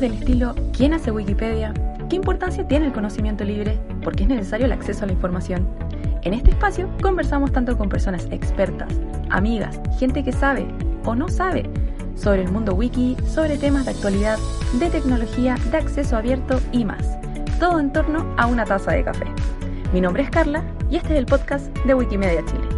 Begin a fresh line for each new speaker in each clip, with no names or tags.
Del estilo ¿quién hace Wikipedia? ¿Qué importancia tiene el conocimiento libre? ¿Por qué es necesario el acceso a la información? En este espacio conversamos tanto con personas expertas, amigas, gente que sabe o no sabe sobre el mundo wiki, sobre temas de actualidad, de tecnología, de acceso abierto y más. Todo en torno a una taza de café. Mi nombre es Carla y este es el podcast de Wikimedia Chile.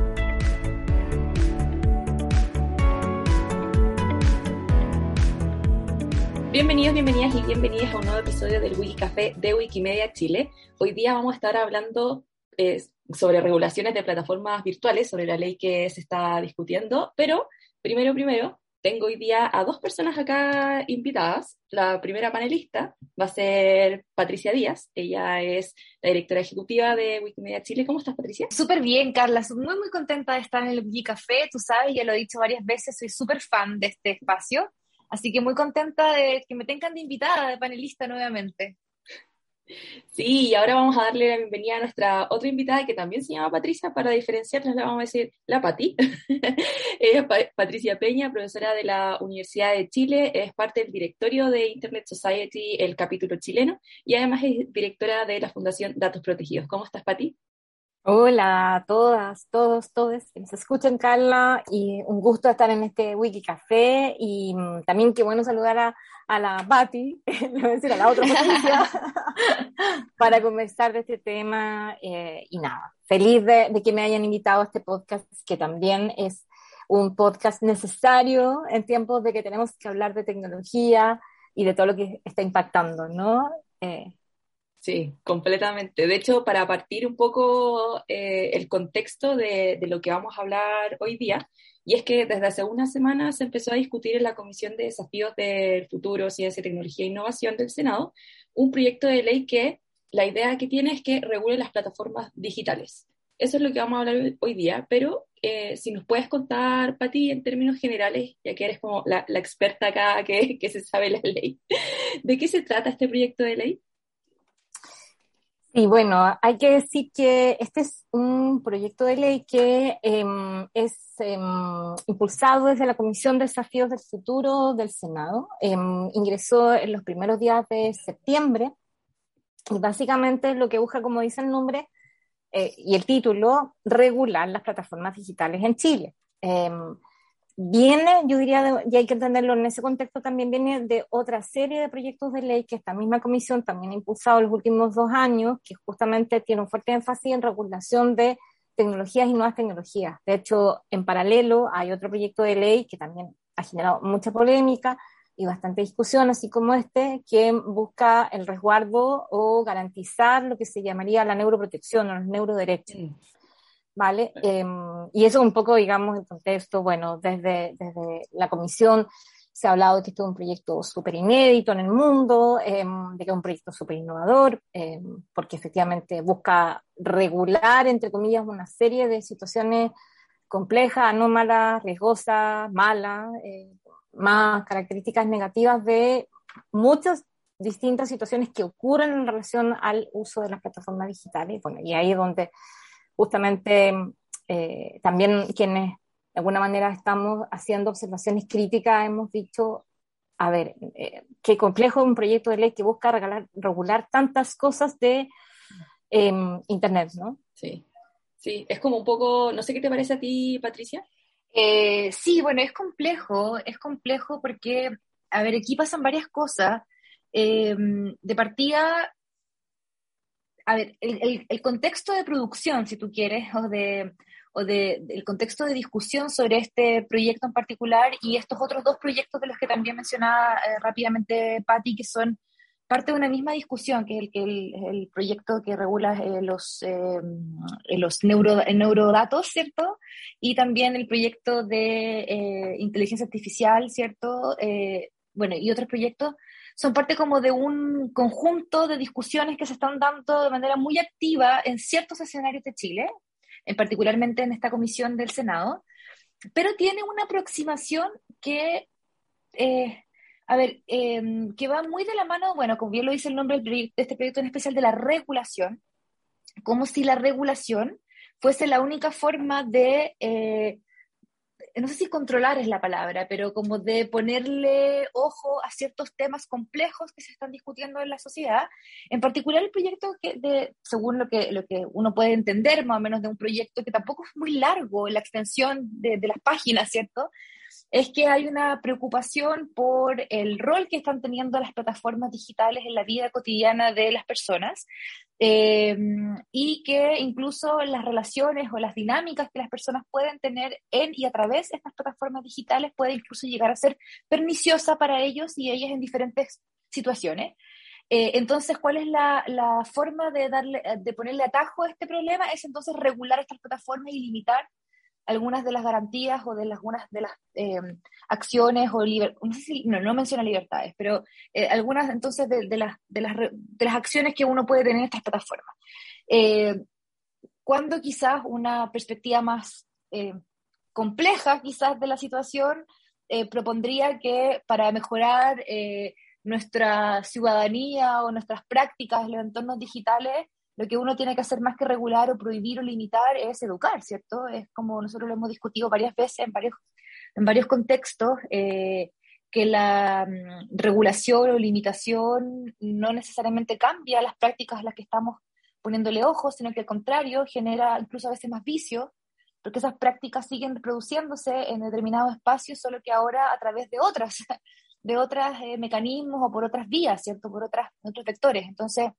Bienvenidos, bienvenidas y bienvenidas a un nuevo episodio del Wiki Café de Wikimedia Chile. Hoy día vamos a estar hablando eh, sobre regulaciones de plataformas virtuales, sobre la ley que se está discutiendo, pero primero, primero, tengo hoy día a dos personas acá invitadas. La primera panelista va a ser Patricia Díaz. Ella es la directora ejecutiva de Wikimedia Chile. ¿Cómo estás, Patricia?
Súper bien, Carla. Soy muy, muy contenta de estar en el Wiki Café. Tú sabes, ya lo he dicho varias veces, soy súper fan de este espacio. Así que muy contenta de que me tengan de invitada, de panelista nuevamente.
Sí, y ahora vamos a darle la bienvenida a nuestra otra invitada que también se llama Patricia, para diferenciarnos la vamos a decir la Pati. es Patricia Peña, profesora de la Universidad de Chile, es parte del directorio de Internet Society, el capítulo chileno, y además es directora de la Fundación Datos Protegidos. ¿Cómo estás, Pati?
Hola a todas, todos, todos que nos escuchen, Carla, y un gusto estar en este Wiki Café y mm, también qué bueno saludar a, a la Bati, le voy a decir a la otra para conversar de este tema eh, y nada, feliz de, de, que me hayan invitado a este podcast que también es un podcast necesario en tiempos de que tenemos que hablar de tecnología y de todo lo que está impactando, ¿no?
Eh, Sí, completamente. De hecho, para partir un poco eh, el contexto de, de, lo que vamos a hablar hoy día, y es que desde hace unas semanas se empezó a discutir en la Comisión de Desafíos del Futuro, Ciencia, Tecnología e Innovación del Senado un proyecto de ley que la idea que tiene es que regule las plataformas digitales. Eso es lo que vamos a hablar hoy día, pero eh, si nos puedes contar, Pati, en términos generales, ya que eres como la, la experta acá que, que se sabe la ley, ¿de qué se trata este proyecto de ley?
Sí, bueno, hay que decir que este es un proyecto de ley que eh, es eh, impulsado desde la Comisión de Desafíos del Futuro del Senado. Eh, ingresó en los primeros días de septiembre y básicamente lo que busca, como dice el nombre eh, y el título, regular las plataformas digitales en Chile. Viene, yo diría, y hay que entenderlo en ese contexto, también viene de otra serie de proyectos de ley que esta misma comisión también ha impulsado en los últimos dos años, que justamente tiene un fuerte énfasis en regulación de tecnologías y nuevas tecnologías. De hecho, en paralelo hay otro proyecto de ley que también ha generado mucha polémica y bastante discusión, así como este, que busca el resguardo o garantizar lo que se llamaría la neuroprotección o los neuroderechos. ¿Vale? Eh, y eso un poco, digamos, el contexto, bueno, desde, desde la comisión se ha hablado de que esto es un proyecto súper inédito en el mundo, eh, de que es un proyecto súper innovador, eh, porque efectivamente busca regular, entre comillas, una serie de situaciones complejas, anómalas, riesgosas, malas, eh, más características negativas de muchas distintas situaciones que ocurren en relación al uso de las plataformas digitales. Bueno, y ahí es donde justamente eh, también quienes de alguna manera estamos haciendo observaciones críticas hemos dicho, a ver, eh, qué complejo es un proyecto de ley que busca regalar, regular tantas cosas de eh, Internet, ¿no?
Sí, sí, es como un poco, no sé qué te parece a ti, Patricia.
Eh, sí, bueno, es complejo, es complejo porque, a ver, aquí pasan varias cosas. Eh, de partida, a ver, el, el, contexto de producción, si tú quieres, o de o de, contexto de discusión sobre este proyecto en particular y estos otros dos proyectos de los que también mencionaba eh, rápidamente Patti, que son parte de una misma discusión, que es el, el, el proyecto que regula eh, los, eh, los neuro, neurodatos, ¿cierto? Y también el proyecto de eh, inteligencia artificial, ¿cierto? Eh, bueno, y otros proyectos son parte como de un conjunto de discusiones que se están dando de manera muy activa en ciertos escenarios de Chile, en particularmente en esta comisión del Senado, pero tiene una aproximación que, eh, a ver, eh, que va muy de la mano, bueno, como bien lo dice el nombre de este proyecto en especial, de la regulación, como si la regulación fuese la única forma de, eh, no sé si controlar es la palabra, pero como de ponerle ojo a ciertos temas complejos que se están discutiendo en la sociedad. En particular el proyecto que, de, según lo que, lo que uno puede entender más o menos de un proyecto que tampoco es muy largo la extensión de, de las páginas, ¿cierto? Es que hay una preocupación por el rol que están teniendo las plataformas digitales en la vida cotidiana de las personas eh, y que incluso las relaciones o las dinámicas que las personas pueden tener en y a través de estas plataformas digitales puede incluso llegar a ser perniciosa para ellos y ellas en diferentes situaciones. Eh, entonces, ¿cuál es la, la, forma de, darle, de ponerle atajo a este problema? Es entonces regular estas plataformas y limitar algunas de las garantías o de algunas de las eh, acciones o no menciona libertades, pero eh, algunas entonces de, las, de, las, de las acciones que uno puede tener en estas plataformas. Eh, cuando quizás una perspectiva más compleja quizás de la situación propondría que para mejorar nuestra ciudadanía o nuestras prácticas en los entornos digitales, lo que uno tiene que hacer más que regular o prohibir o limitar es educar, ¿cierto? Es como nosotros lo hemos discutido varias veces en varios, en varios contextos, eh, que la mm, regulación o limitación no necesariamente cambia las prácticas a las que estamos poniéndole ojos, sino que al contrario genera incluso a veces más vicios, porque esas prácticas siguen reproduciéndose en determinados espacios, solo que ahora a través de otras, de otros eh, mecanismos o por otras vías, ¿cierto? Por otras, otros vectores. Entonces,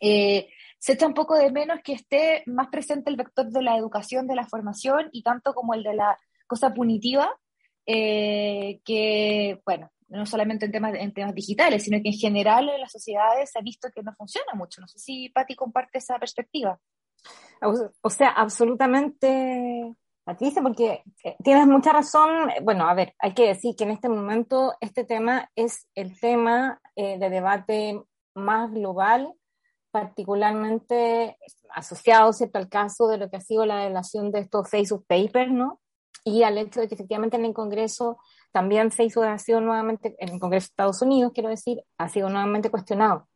eh, se echa un poco de menos que esté más presente el vector de la educación, de la formación y tanto como el de la cosa punitiva, eh, que, bueno, no solamente en temas, en temas digitales, sino que en general en las sociedades se ha visto que no funciona mucho. No sé si Patti comparte esa perspectiva.
O sea, absolutamente, Patricia, porque eh, tienes mucha razón. Bueno, a ver, hay que decir que en este momento este tema es el tema de debate más global particularmente asociado ¿cierto? al caso de lo que ha sido la relación de estos Facebook Papers, ¿no? Y al hecho de que efectivamente en el Congreso también Facebook ha sido nuevamente, en el Congreso de Estados Unidos, quiero decir, ha sido nuevamente cuestionado.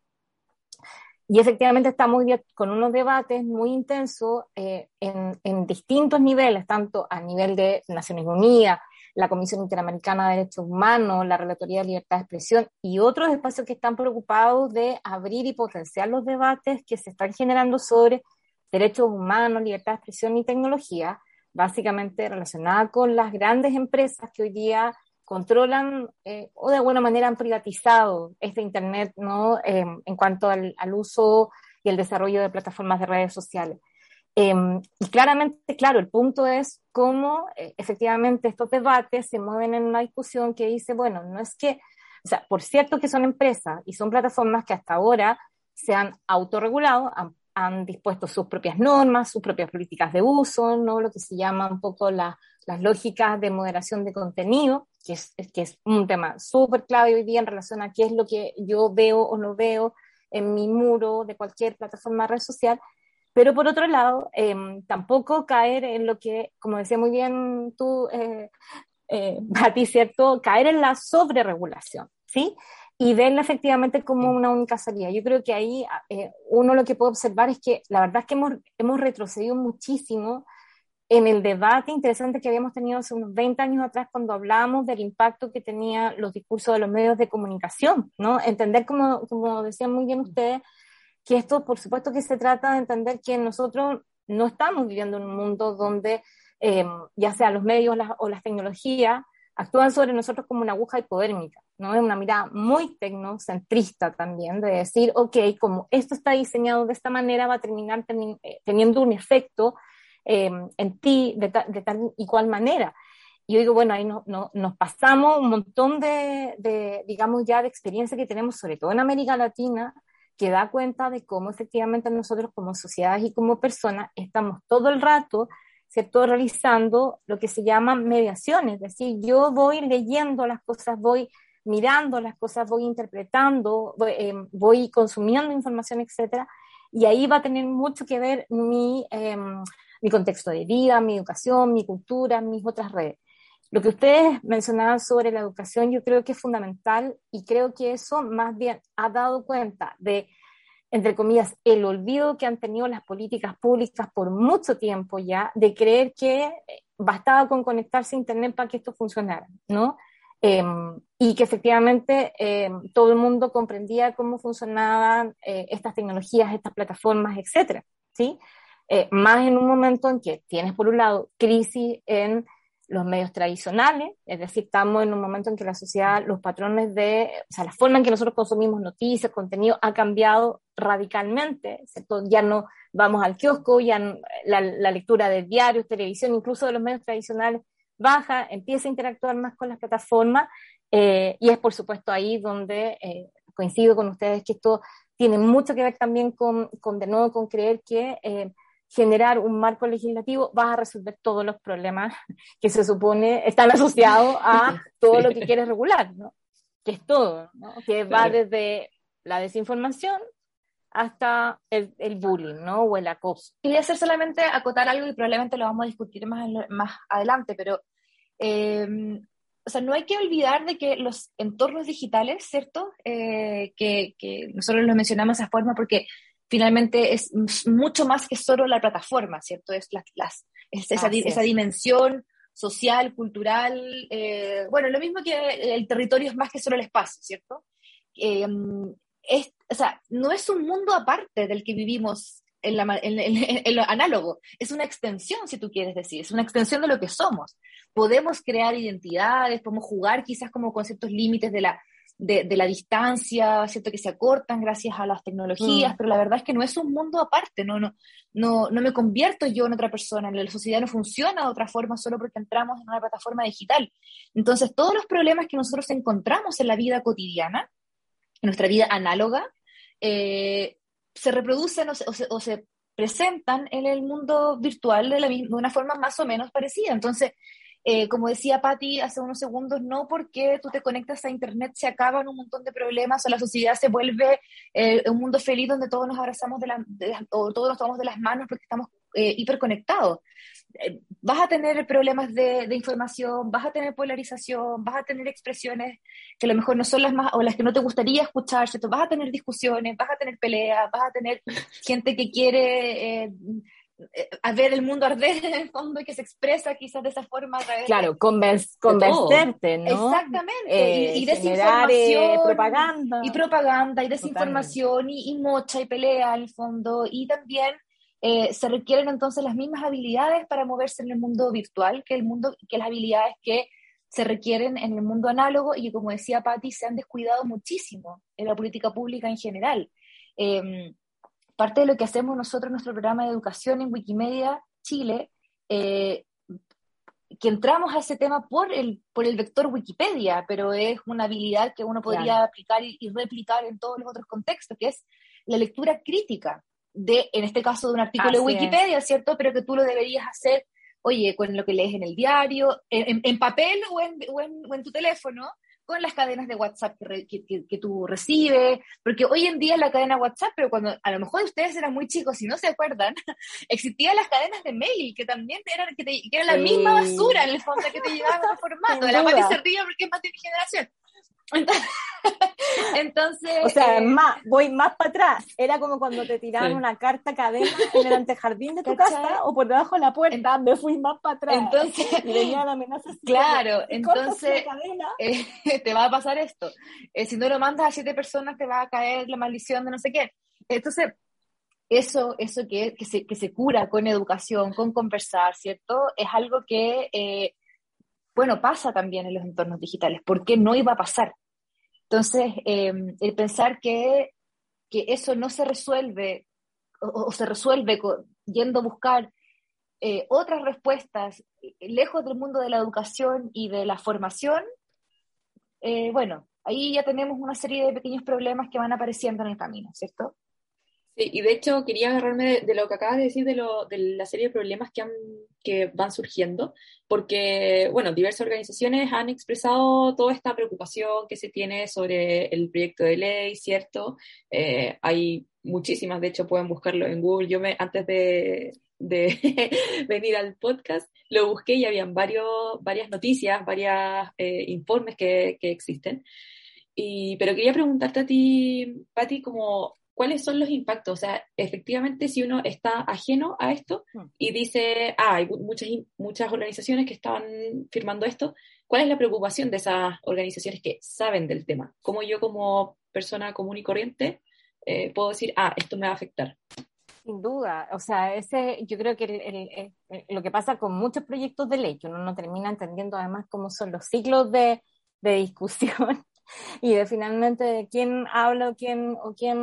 Y efectivamente estamos con unos debates muy intensos eh, en, en, distintos niveles, tanto a nivel de Naciones Unidas, la Comisión Interamericana de Derechos Humanos, la Relatoría de Libertad de Expresión y otros espacios que están preocupados de abrir y potenciar los debates que se están generando sobre derechos humanos, libertad de expresión y tecnología, básicamente relacionada con las grandes empresas que hoy día controlan eh, o de alguna manera han privatizado este Internet ¿no? Eh, en cuanto al, al, uso y el desarrollo de plataformas de redes sociales. Em, y claramente, claro, el punto es cómo eh, efectivamente estos debates se mueven en una discusión que dice, bueno, no es que, o sea, por cierto que son empresas y son plataformas que hasta ahora se han autorregulado, han, dispuesto sus propias normas, sus propias políticas de uso, ¿no? lo que se llama un poco la, las lógicas de moderación de contenido, que es, que es un tema súper clave hoy día en relación a qué es lo que yo veo o no veo en mi muro de cualquier plataforma de red social, pero por otro lado, em, tampoco caer en lo que, como decía muy bien tú, eh, eh, ¿cierto? Caer en la sobreregulación, ¿sí? Y verla efectivamente como una única salida. Yo creo que ahí eh, uno lo que puede observar es que la verdad es que hemos, hemos retrocedido muchísimo en el debate interesante que habíamos tenido hace unos 20 años atrás cuando hablábamos del impacto que tenían los discursos de los medios de comunicación, ¿no? Entender, como, como decían muy bien ustedes, que esto, por supuesto, que se trata de entender que nosotros no estamos viviendo en un mundo donde eh, ya sea los medios o las tecnologías actúan sobre nosotros como una aguja hipodérmica, ¿no? Es una mirada muy tecnocentrista también, de decir, ok, como esto está diseñado de esta manera, va a terminar eh, teniendo un efecto eh, en ti de, tal y cual manera. Y yo digo, bueno, ahí no, no, nos pasamos un montón de, de, digamos, ya de experiencia que tenemos, sobre todo en América Latina, que da cuenta de cómo efectivamente nosotros como sociedades y como personas estamos todo el rato, ¿cierto?, realizando lo que se llama mediaciones, es decir, yo voy leyendo las cosas, voy mirando las cosas, voy interpretando, voy, eh, consumiendo información, etcétera, y ahí va a tener mucho que ver mi, eh, mi contexto de vida, mi educación, mi cultura, mis otras redes. Lo que ustedes mencionaban sobre la educación yo creo que es fundamental y creo que eso más bien ha dado cuenta de entre comillas, el olvido que han tenido las políticas públicas por mucho tiempo ya de creer que bastaba con conectarse a Internet para que esto funcionara, ¿no? Em, y que efectivamente em, todo el mundo comprendía cómo funcionaban eh, estas tecnologías, estas plataformas, etcétera, ¿sí? Eh, más en un momento en que tienes, por un lado, crisis en los medios tradicionales, es decir, estamos en un momento en que la sociedad, los patrones de, o sea, la forma en que nosotros consumimos noticias, contenido, ha cambiado radicalmente. Ya no vamos al kiosco, ya la, lectura de diarios, televisión, incluso de los medios tradicionales, baja, empieza a interactuar más con las plataformas, eh, y es por supuesto ahí donde eh, coincido con ustedes que esto tiene mucho que ver también con, con de nuevo, con creer que eh, generar un marco legislativo, vas a resolver todos los problemas que se supone están asociados a todo lo que quieres regular, ¿no? Que es todo, ¿no? Que va desde la desinformación hasta el, el, bullying, ¿no? O el acoso.
Quería hacer solamente acotar algo y probablemente lo vamos a discutir más, más adelante, pero em, o sea, no hay que olvidar de que los entornos digitales, ¿cierto? Eh, que, que, nosotros lo mencionamos de esa forma porque finalmente es mucho más que solo la plataforma, ¿cierto? Es, las, esa, esa, dimensión social, cultural, eh, bueno, lo mismo que el territorio es más que solo el espacio, ¿cierto? Eh, es, o sea, no es un mundo aparte del que vivimos en, la, en, lo análogo, es una extensión, si tú quieres decir, es una extensión de lo que somos. Podemos crear identidades, podemos jugar quizás como conceptos límites de la, de, la distancia, ¿cierto? Que se acortan gracias a las tecnologías, mm. pero la verdad es que no es un mundo aparte, no, no, no, no me convierto yo en otra persona, la sociedad no funciona de otra forma solo porque entramos en una plataforma digital. Entonces, todos los problemas que nosotros encontramos en la vida cotidiana, en nuestra vida análoga, eh, se reproducen o se, presentan en el mundo virtual de, la, de una forma más o menos parecida. Entonces, eh, como decía Patti hace unos segundos, no porque tú te conectas a Internet se acaban un montón de problemas o la sociedad se vuelve eh, un mundo feliz donde todos nos abrazamos de la, o todos nos tomamos de las manos porque estamos eh, hiperconectados. vas a tener problemas de, de, información, vas a tener polarización, vas a tener expresiones que a lo mejor no son las más o las que no te gustaría escuchar, ¿cierto? Vas a tener discusiones, vas a tener peleas, vas a tener gente que quiere eh, a ver el mundo arder en el fondo y que se expresa quizás de esa forma.
claro, convencerte, ¿no?
Exactamente. y,
eh, desinformación. propaganda.
Y propaganda, y desinformación, y, mocha, y pelea en el fondo. Y también eh, se requieren entonces las mismas habilidades para moverse en el mundo virtual que, el mundo, que las habilidades que se requieren en el mundo análogo y que, como decía Patti, se han descuidado muchísimo en la política pública en general. Eh, parte de lo que hacemos nosotros en nuestro programa de educación en Wikimedia Chile, eh, que entramos a ese tema por el, por el vector Wikipedia, pero es una habilidad que uno podría aplicar y, replicar en todos los otros contextos, que es la lectura crítica de, en este caso, de un artículo de Wikipedia, ¿cierto? Pero que tú lo deberías hacer, oye, con lo que lees en el diario, en, papel o en, o en tu teléfono, con las cadenas de WhatsApp que, que, tú recibes, porque hoy en día la cadena WhatsApp, pero cuando a lo mejor ustedes eran muy chicos y no se acuerdan, existían las cadenas de mail que también eran, que, te, que la misma basura en el fondo que te llegaban a formato. La parte se ríe porque es más de mi generación. Entonces.
O sea, eh, más, voy más para atrás. Era como cuando te tiraban una carta cadena en el antejardín de tu casa o por debajo de la puerta. Me fui más para atrás.
Entonces.
Y venía la amenaza.
Claro, entonces. Eh, te va a pasar esto. Eh, si no lo mandas a siete personas, te va a caer la maldición de no sé qué. Entonces. Eso, eso que, que, se, que se cura con educación, con conversar, ¿cierto? Es algo que bueno, pasa también en los entornos digitales. ¿Por qué no iba a pasar? Entonces, eh, el pensar que, que, eso no se resuelve o, se resuelve yendo a buscar eh, otras respuestas eh, lejos del mundo de la educación y de la formación, bueno, ahí ya tenemos una serie de pequeños problemas que van apareciendo en el camino, ¿cierto?
Y de hecho quería agarrarme de, lo que acabas de decir de, lo, de la serie de problemas que, han, que van surgiendo, porque, bueno, diversas organizaciones han expresado toda esta preocupación que se tiene sobre el proyecto de ley, ¿cierto? Eh, hay muchísimas, de hecho pueden buscarlo en Google. Yo me, antes de, de venir al podcast, lo busqué y habían varios, varias noticias, varios eh, informes que, que existen. Y, pero quería preguntarte a ti, Patti, como ¿cuáles son los impactos? O sea, efectivamente, si uno está ajeno a esto mm. y dice, ah, hay muchas, muchas organizaciones que están firmando esto, ¿cuál es la preocupación de esas organizaciones que saben del tema? ¿Cómo yo como persona común y corriente eh, puedo decir, ah, esto me va a afectar?
Sin duda, o sea, ese, yo creo que lo que pasa con muchos proyectos de ley, que uno no termina entendiendo además cómo son los ciclos de, de discusión y de finalmente quién habla o quién, o quién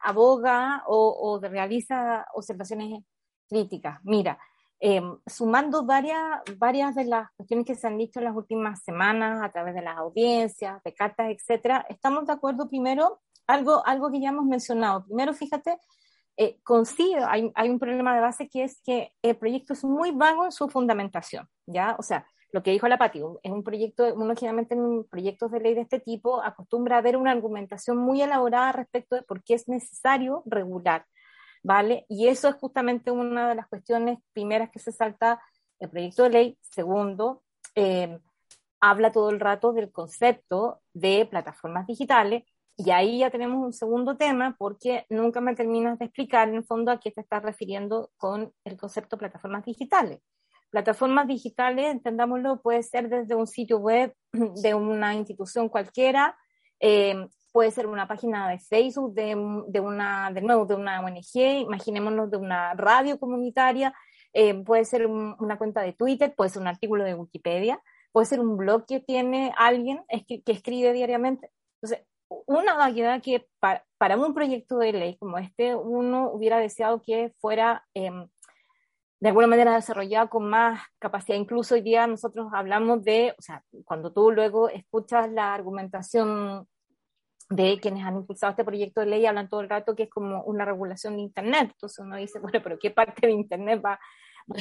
aboga o, o realiza observaciones críticas. Mira, em, sumando varias, varias de las cuestiones que se han dicho en las últimas semanas a través de las audiencias, de cartas, etcétera, estamos de acuerdo primero, algo, algo que ya hemos mencionado. Primero, fíjate, eh, hay, hay, un problema de base que es que el proyecto es muy vago en su fundamentación, ¿ya? O sea, lo que dijo la Pati, en un proyecto, uno generalmente en proyectos de ley de este tipo acostumbra a ver una argumentación muy elaborada respecto de por qué es necesario regular, ¿vale? Y eso es justamente una de las cuestiones primeras que se salta el proyecto de ley. Segundo, eh, habla todo el rato del concepto de plataformas digitales, y ahí ya tenemos un segundo tema porque nunca me terminas de explicar en el fondo a qué te estás refiriendo con el concepto de plataformas digitales. Plataformas digitales, entendámoslo, puede ser desde un sitio web de una institución cualquiera, eh, puede ser una página de Facebook, de, de, una, de nuevo, de una ONG, imaginémonos de una radio comunitaria, eh, puede ser una cuenta de Twitter, puede ser un artículo de Wikipedia, puede ser un blog que tiene alguien que, que escribe diariamente. Entonces, una variedad que para, para, un proyecto de ley como este, uno hubiera deseado que fuera em, de alguna manera desarrollado con más capacidad. Incluso hoy día nosotros hablamos de, o sea, cuando tú luego escuchas la argumentación de quienes han impulsado este proyecto de ley, hablan todo el rato que es como una regulación de Internet. Entonces uno dice, bueno, pero ¿qué parte de Internet va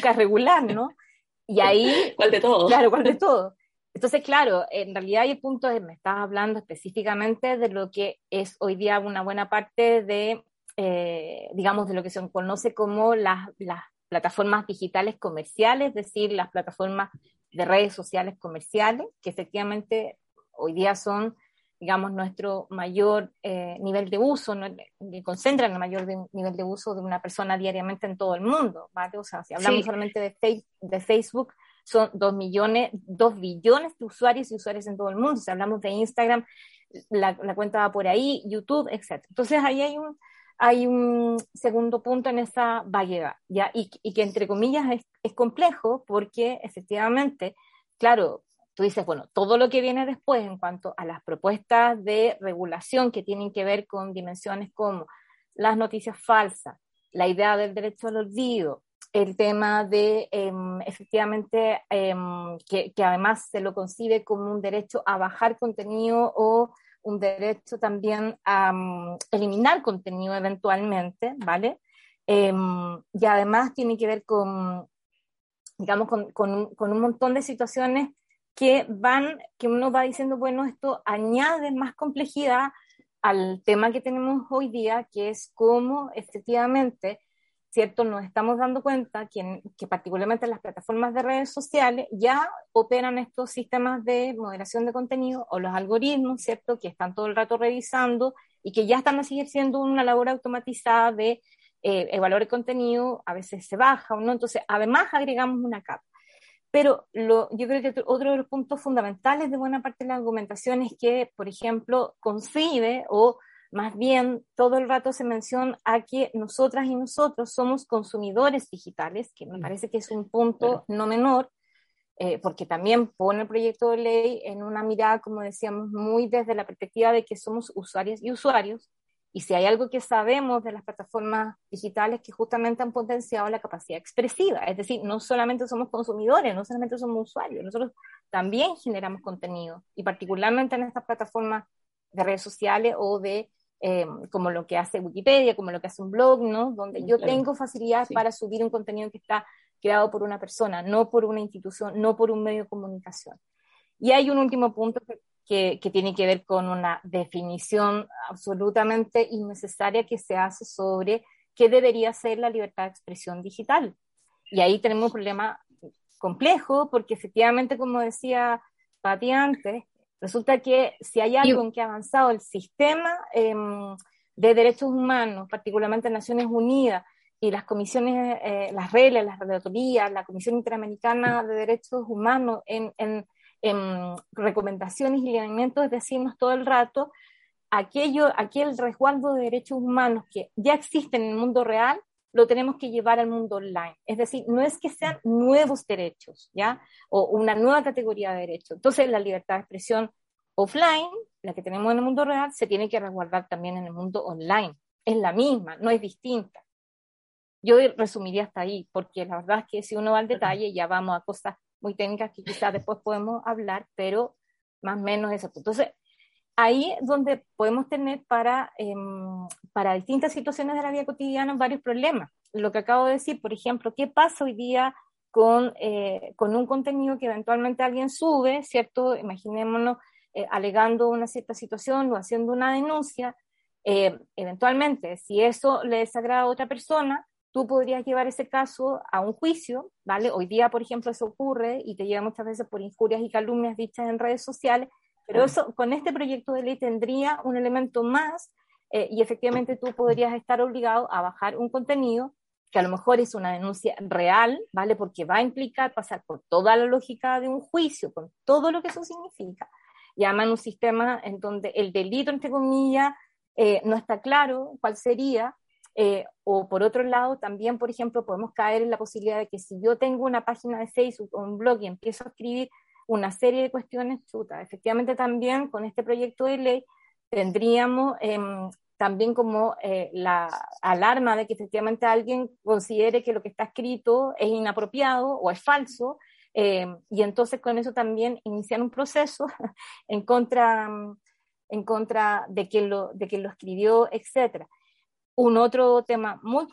a regular, no? Y ahí...
¿Cuál de todo?
Claro, ¿cuál de todo? Entonces, claro, en realidad el punto es, me estás hablando específicamente de lo que es hoy día una buena parte de, eh, digamos, de lo que se conoce como las, las plataformas digitales comerciales, es decir, las plataformas de redes sociales comerciales, que efectivamente hoy día son, digamos, nuestro mayor eh, nivel de uso, que concentran el mayor nivel de uso de una persona diariamente en todo el mundo, ¿vale? O sea, si hablamos solamente de, de Facebook, son dos millones, dos billones de usuarios y usuarios en todo el mundo. Si hablamos de Instagram, la, la cuenta va por ahí, YouTube, etc. Entonces ahí hay un, hay un segundo punto en esa vaguedad, ¿ya? Y, que entre comillas es, complejo porque efectivamente, claro, tú dices, bueno, todo lo que viene después en cuanto a las propuestas de regulación que tienen que ver con dimensiones como las noticias falsas, la idea del derecho al olvido, el tema de em, efectivamente em, que, que, además se lo concibe como un derecho a bajar contenido o un derecho también a mm, eliminar contenido eventualmente, ¿vale? Em, y además tiene que ver con, digamos, con, con, con, un montón de situaciones que van, que uno va diciendo, bueno, esto añade más complejidad al tema que tenemos hoy día, que es cómo efectivamente ¿cierto? Nos estamos dando cuenta que, que, particularmente las plataformas de redes sociales ya operan estos sistemas de moderación de contenido o los algoritmos, ¿cierto? Que están todo el rato revisando y que ya están a seguir siendo una labor automatizada de eh, el contenido, a veces se baja o no, entonces además agregamos una capa. Pero lo, yo creo que otro de los puntos fundamentales de buena parte de la argumentación es que, por ejemplo, concibe o más bien, todo el rato se menciona a que nosotras y nosotros somos consumidores digitales, que me mm. parece que es un punto no menor, eh, porque también pone el proyecto de ley en una mirada, como decíamos, muy desde la perspectiva de que somos usuarias y usuarios. Y si hay algo que sabemos de las plataformas digitales que justamente han potenciado la capacidad expresiva, es decir, no solamente somos consumidores, no solamente somos usuarios, nosotros también generamos contenido y particularmente en estas plataformas de redes sociales o de eh, como lo que hace Wikipedia, como lo que hace un blog, ¿no? Donde yo tengo facilidad para subir un contenido que está creado por una persona, no por una institución, no por un medio de comunicación. Y hay un último punto que, que, tiene que ver con una definición absolutamente innecesaria que se hace sobre qué debería ser la libertad de expresión digital. Y ahí tenemos un problema complejo porque efectivamente, como decía Pati antes, Resulta que si hay algo en que ha avanzado el sistema em, de derechos humanos, particularmente Naciones Unidas, y las comisiones, eh, las reglas, las relatorías, la Comisión Interamericana de Derechos Humanos en, en, en recomendaciones y lineamientos, es decirnos todo el rato, aquello, aquel resguardo de derechos humanos que ya existen en el mundo real, lo tenemos que llevar al mundo online. Es decir, no es que sean nuevos derechos, ¿ya? O una nueva categoría de derechos. Entonces, la libertad de expresión offline, la que tenemos en el mundo real, se tiene que resguardar también en el mundo online. Es la misma, no es distinta. Yo resumiría hasta ahí, porque la verdad es que si uno va al detalle, ya vamos a cosas muy técnicas que quizás después podemos hablar, pero más o menos eso. Entonces, ahí donde podemos tener para, em, para distintas situaciones de la vida cotidiana varios problemas. Lo que acabo de decir, por ejemplo, ¿qué pasa hoy día con, eh, con un contenido que eventualmente alguien sube, ¿cierto? Imaginémonos eh, alegando una cierta situación o haciendo una denuncia. Eh, eventualmente, si eso le desagrada a otra persona, tú podrías llevar ese caso a un juicio, ¿vale? Hoy día, por ejemplo, eso ocurre y te lleva muchas veces por injurias y calumnias dichas en redes sociales, pero eso con este proyecto de ley tendría un elemento más eh, y efectivamente tú podrías estar obligado a bajar un contenido que a lo mejor es una denuncia real, ¿vale? Porque va a implicar pasar por toda la lógica de un juicio, con todo lo que eso significa. Y además en un sistema en donde el delito, entre comillas, eh, no está claro cuál sería, eh, o por otro lado, también, por ejemplo, podemos caer en la posibilidad de que si yo tengo una página de Facebook o un blog y empiezo a escribir una serie de cuestiones, chuta, efectivamente también con este proyecto de ley tendríamos em, también como eh, la alarma de que efectivamente alguien considere que lo que está escrito es inapropiado o es falso, em, y entonces con eso también iniciar un proceso en contra, en contra de, quien lo, de quien lo escribió, etcétera. Un otro tema muy,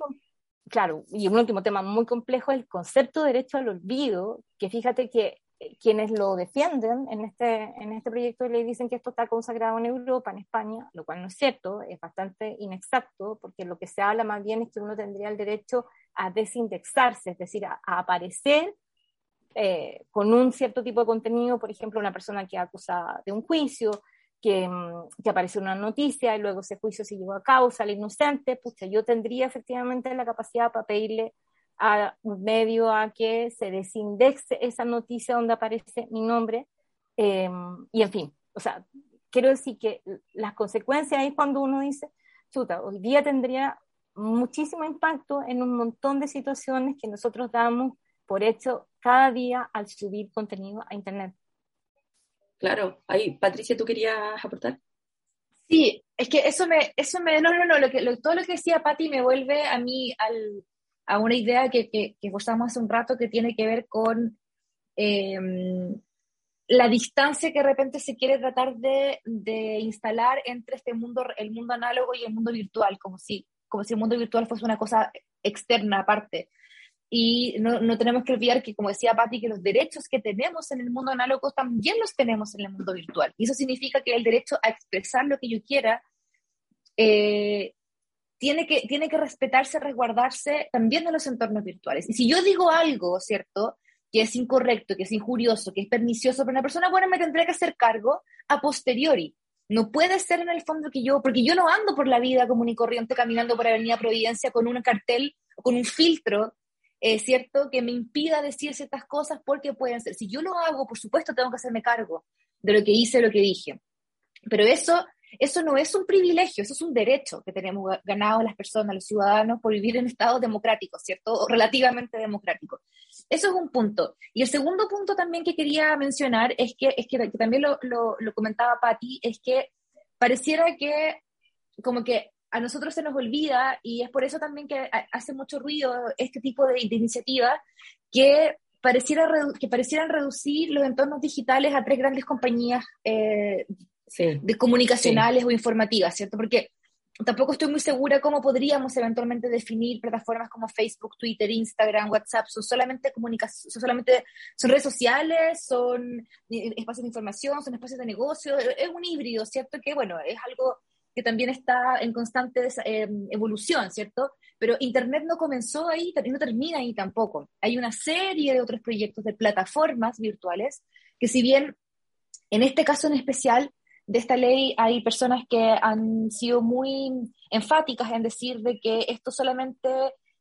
claro, y un último tema muy complejo es el concepto de derecho al olvido, que fíjate que eh, quienes lo defienden en este, en este proyecto de ley dicen que esto está consagrado en Europa, en España, lo cual no es cierto, es bastante inexacto, porque lo que se habla más bien es que uno tendría el derecho a desindexarse, es decir, a, aparecer eh, con un cierto tipo de contenido, por ejemplo, una persona que acusa de un juicio, que, mm, que, apareció una noticia y luego ese juicio se llevó a cabo, sale inocente, pucha, yo tendría efectivamente la capacidad para pedirle a medio a que se desindexe esa noticia donde aparece mi nombre. Em, y en fin, o sea, quiero decir que las consecuencias es cuando uno dice, chuta, hoy día tendría muchísimo impacto en un montón de situaciones que nosotros damos por hecho cada día al subir contenido a Internet.
Claro, ahí, Patricia, ¿tú querías aportar?
Sí, es que eso me, eso me, no, no, no, lo que, todo lo que decía Patti me vuelve a mí al, a una idea que, que, que hace un rato que tiene que ver con em, la distancia que de repente se quiere tratar de, de, instalar entre este mundo, el mundo análogo y el mundo virtual, como si, como si el mundo virtual fuese una cosa externa aparte. Y no, no, tenemos que olvidar que, como decía Patti, que los derechos que tenemos en el mundo análogo también los tenemos en el mundo virtual. Y eso significa que el derecho a expresar lo que yo quiera eh, tiene, que, tiene que respetarse, resguardarse también en los entornos virtuales. Y si yo digo algo, ¿cierto? que es incorrecto, que es injurioso, que es pernicioso para una persona, bueno, me tendré que hacer cargo a posteriori. No puede ser en el fondo que yo, porque yo no ando por la vida común y corriente caminando por Avenida Providencia con un cartel con un filtro es ¿cierto?, que me impida decir ciertas cosas porque pueden ser. Si yo lo hago, por supuesto, tengo que hacerme cargo de lo que hice, lo que dije. Pero eso, eso no es un privilegio, eso es un derecho que tenemos ganado las personas, los ciudadanos, por vivir en estado democrático, ¿cierto? O relativamente democrático. Eso es un punto. Y el segundo punto también que quería mencionar es que, es que, también lo, lo, lo comentaba Patti, es que pareciera que como que a nosotros se nos olvida y es por eso también que hace mucho ruido este tipo de, iniciativas que, pareciera que parecieran reducir los entornos digitales a tres grandes compañías eh, de comunicacionales o informativas, ¿cierto? Porque tampoco estoy muy segura cómo podríamos eventualmente definir plataformas como Facebook, Twitter, Instagram, WhatsApp. Son solamente comunicación, son solamente son redes sociales, son eh, espacios de información, son espacios de negocio. Es un híbrido, ¿cierto? Que bueno, es algo que también está en constante eh, evolución, ¿cierto? Pero Internet no comenzó ahí y no termina ahí tampoco. Hay una serie de otros proyectos de plataformas virtuales que si bien en este caso en especial de esta ley hay personas que han sido muy enfáticas en decir de que esto solamente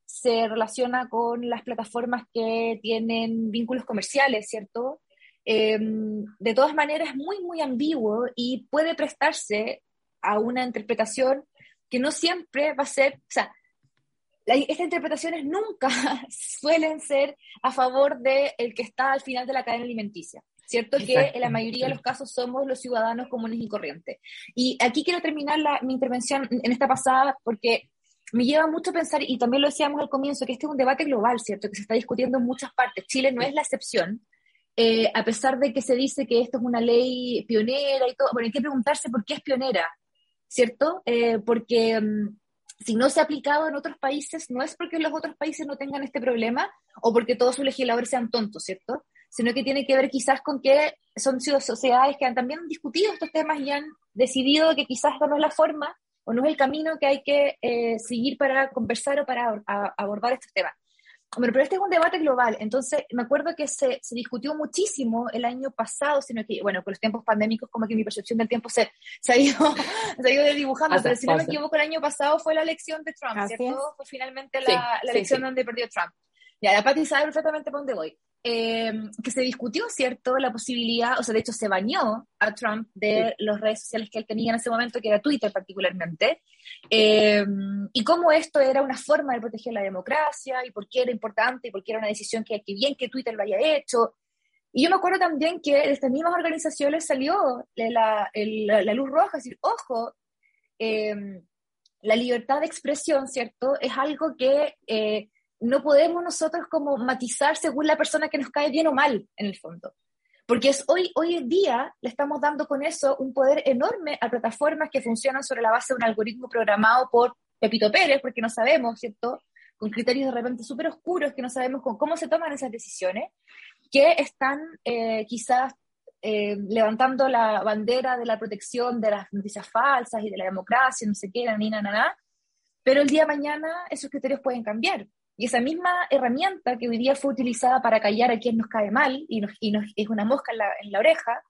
se relaciona con las plataformas que tienen vínculos comerciales, ¿cierto? Em, de todas maneras, es muy, muy ambiguo y puede prestarse a una interpretación que no siempre va a ser, o sea, estas interpretaciones nunca suelen ser a favor del el que está al final de la cadena alimenticia. ¿Cierto? Que en la mayoría de los casos somos los ciudadanos comunes y corrientes. Y aquí quiero terminar mi intervención en esta pasada porque me lleva mucho a pensar, y también lo decíamos al comienzo, que este es un debate global, ¿cierto? Que se está discutiendo en muchas partes. Chile no es la excepción. Eh, a pesar de que se dice que esto es una ley pionera y todo, bueno, hay que preguntarse por qué es pionera, ¿cierto? Eh, porque mm, si no se ha aplicado en otros países, no es porque los otros países no tengan este problema o porque todos sus legisladores sean tontos, ¿cierto? Sino que tiene que ver quizás con que son sociedades que han también discutido estos temas y han decidido que quizás esta no es la forma o no es el camino que hay que eh, seguir para conversar o para abordar estos temas. Bueno, pero este es un debate global, entonces me acuerdo que se, se, discutió muchísimo el año pasado, sino que, bueno, con los tiempos pandémicos, como que mi percepción del tiempo se, se, ha, ido, se ha ido dibujando, pero si no me equivoco, el año pasado fue la elección de Trump, ¿cierto? Fue finalmente la, la elección donde perdió Trump. Ya, la Pati sabe perfectamente por dónde voy. Eh, que se discutió, ¿cierto?, la posibilidad, o sea, de hecho se bañó a Trump de las redes sociales que él tenía en ese momento, que era Twitter particularmente, eh, y cómo esto era una forma de proteger la democracia, y por qué era importante, y por qué era una decisión que, que bien que Twitter lo haya hecho. Y yo me acuerdo también que de estas mismas organizaciones salió la, la, luz roja, es decir, ojo, eh, la libertad de expresión, ¿cierto?, es algo que no podemos nosotros como matizar según la persona que nos cae bien o mal, en el fondo. Porque es hoy, hoy en día le estamos dando con eso un poder enorme a plataformas que funcionan sobre la base de un algoritmo programado por Pepito Pérez, porque no sabemos, ¿cierto? Con criterios de repente súper oscuros, que no sabemos con cómo se toman esas decisiones, que están eh, quizás eh, levantando la bandera de la protección de las noticias falsas y de la democracia, no sé qué, ni nada, nada. Pero el día de mañana esos criterios pueden cambiar. Y esa misma herramienta que hoy día fue utilizada para callar a quien nos cae mal y, nos, es una mosca en la, oreja,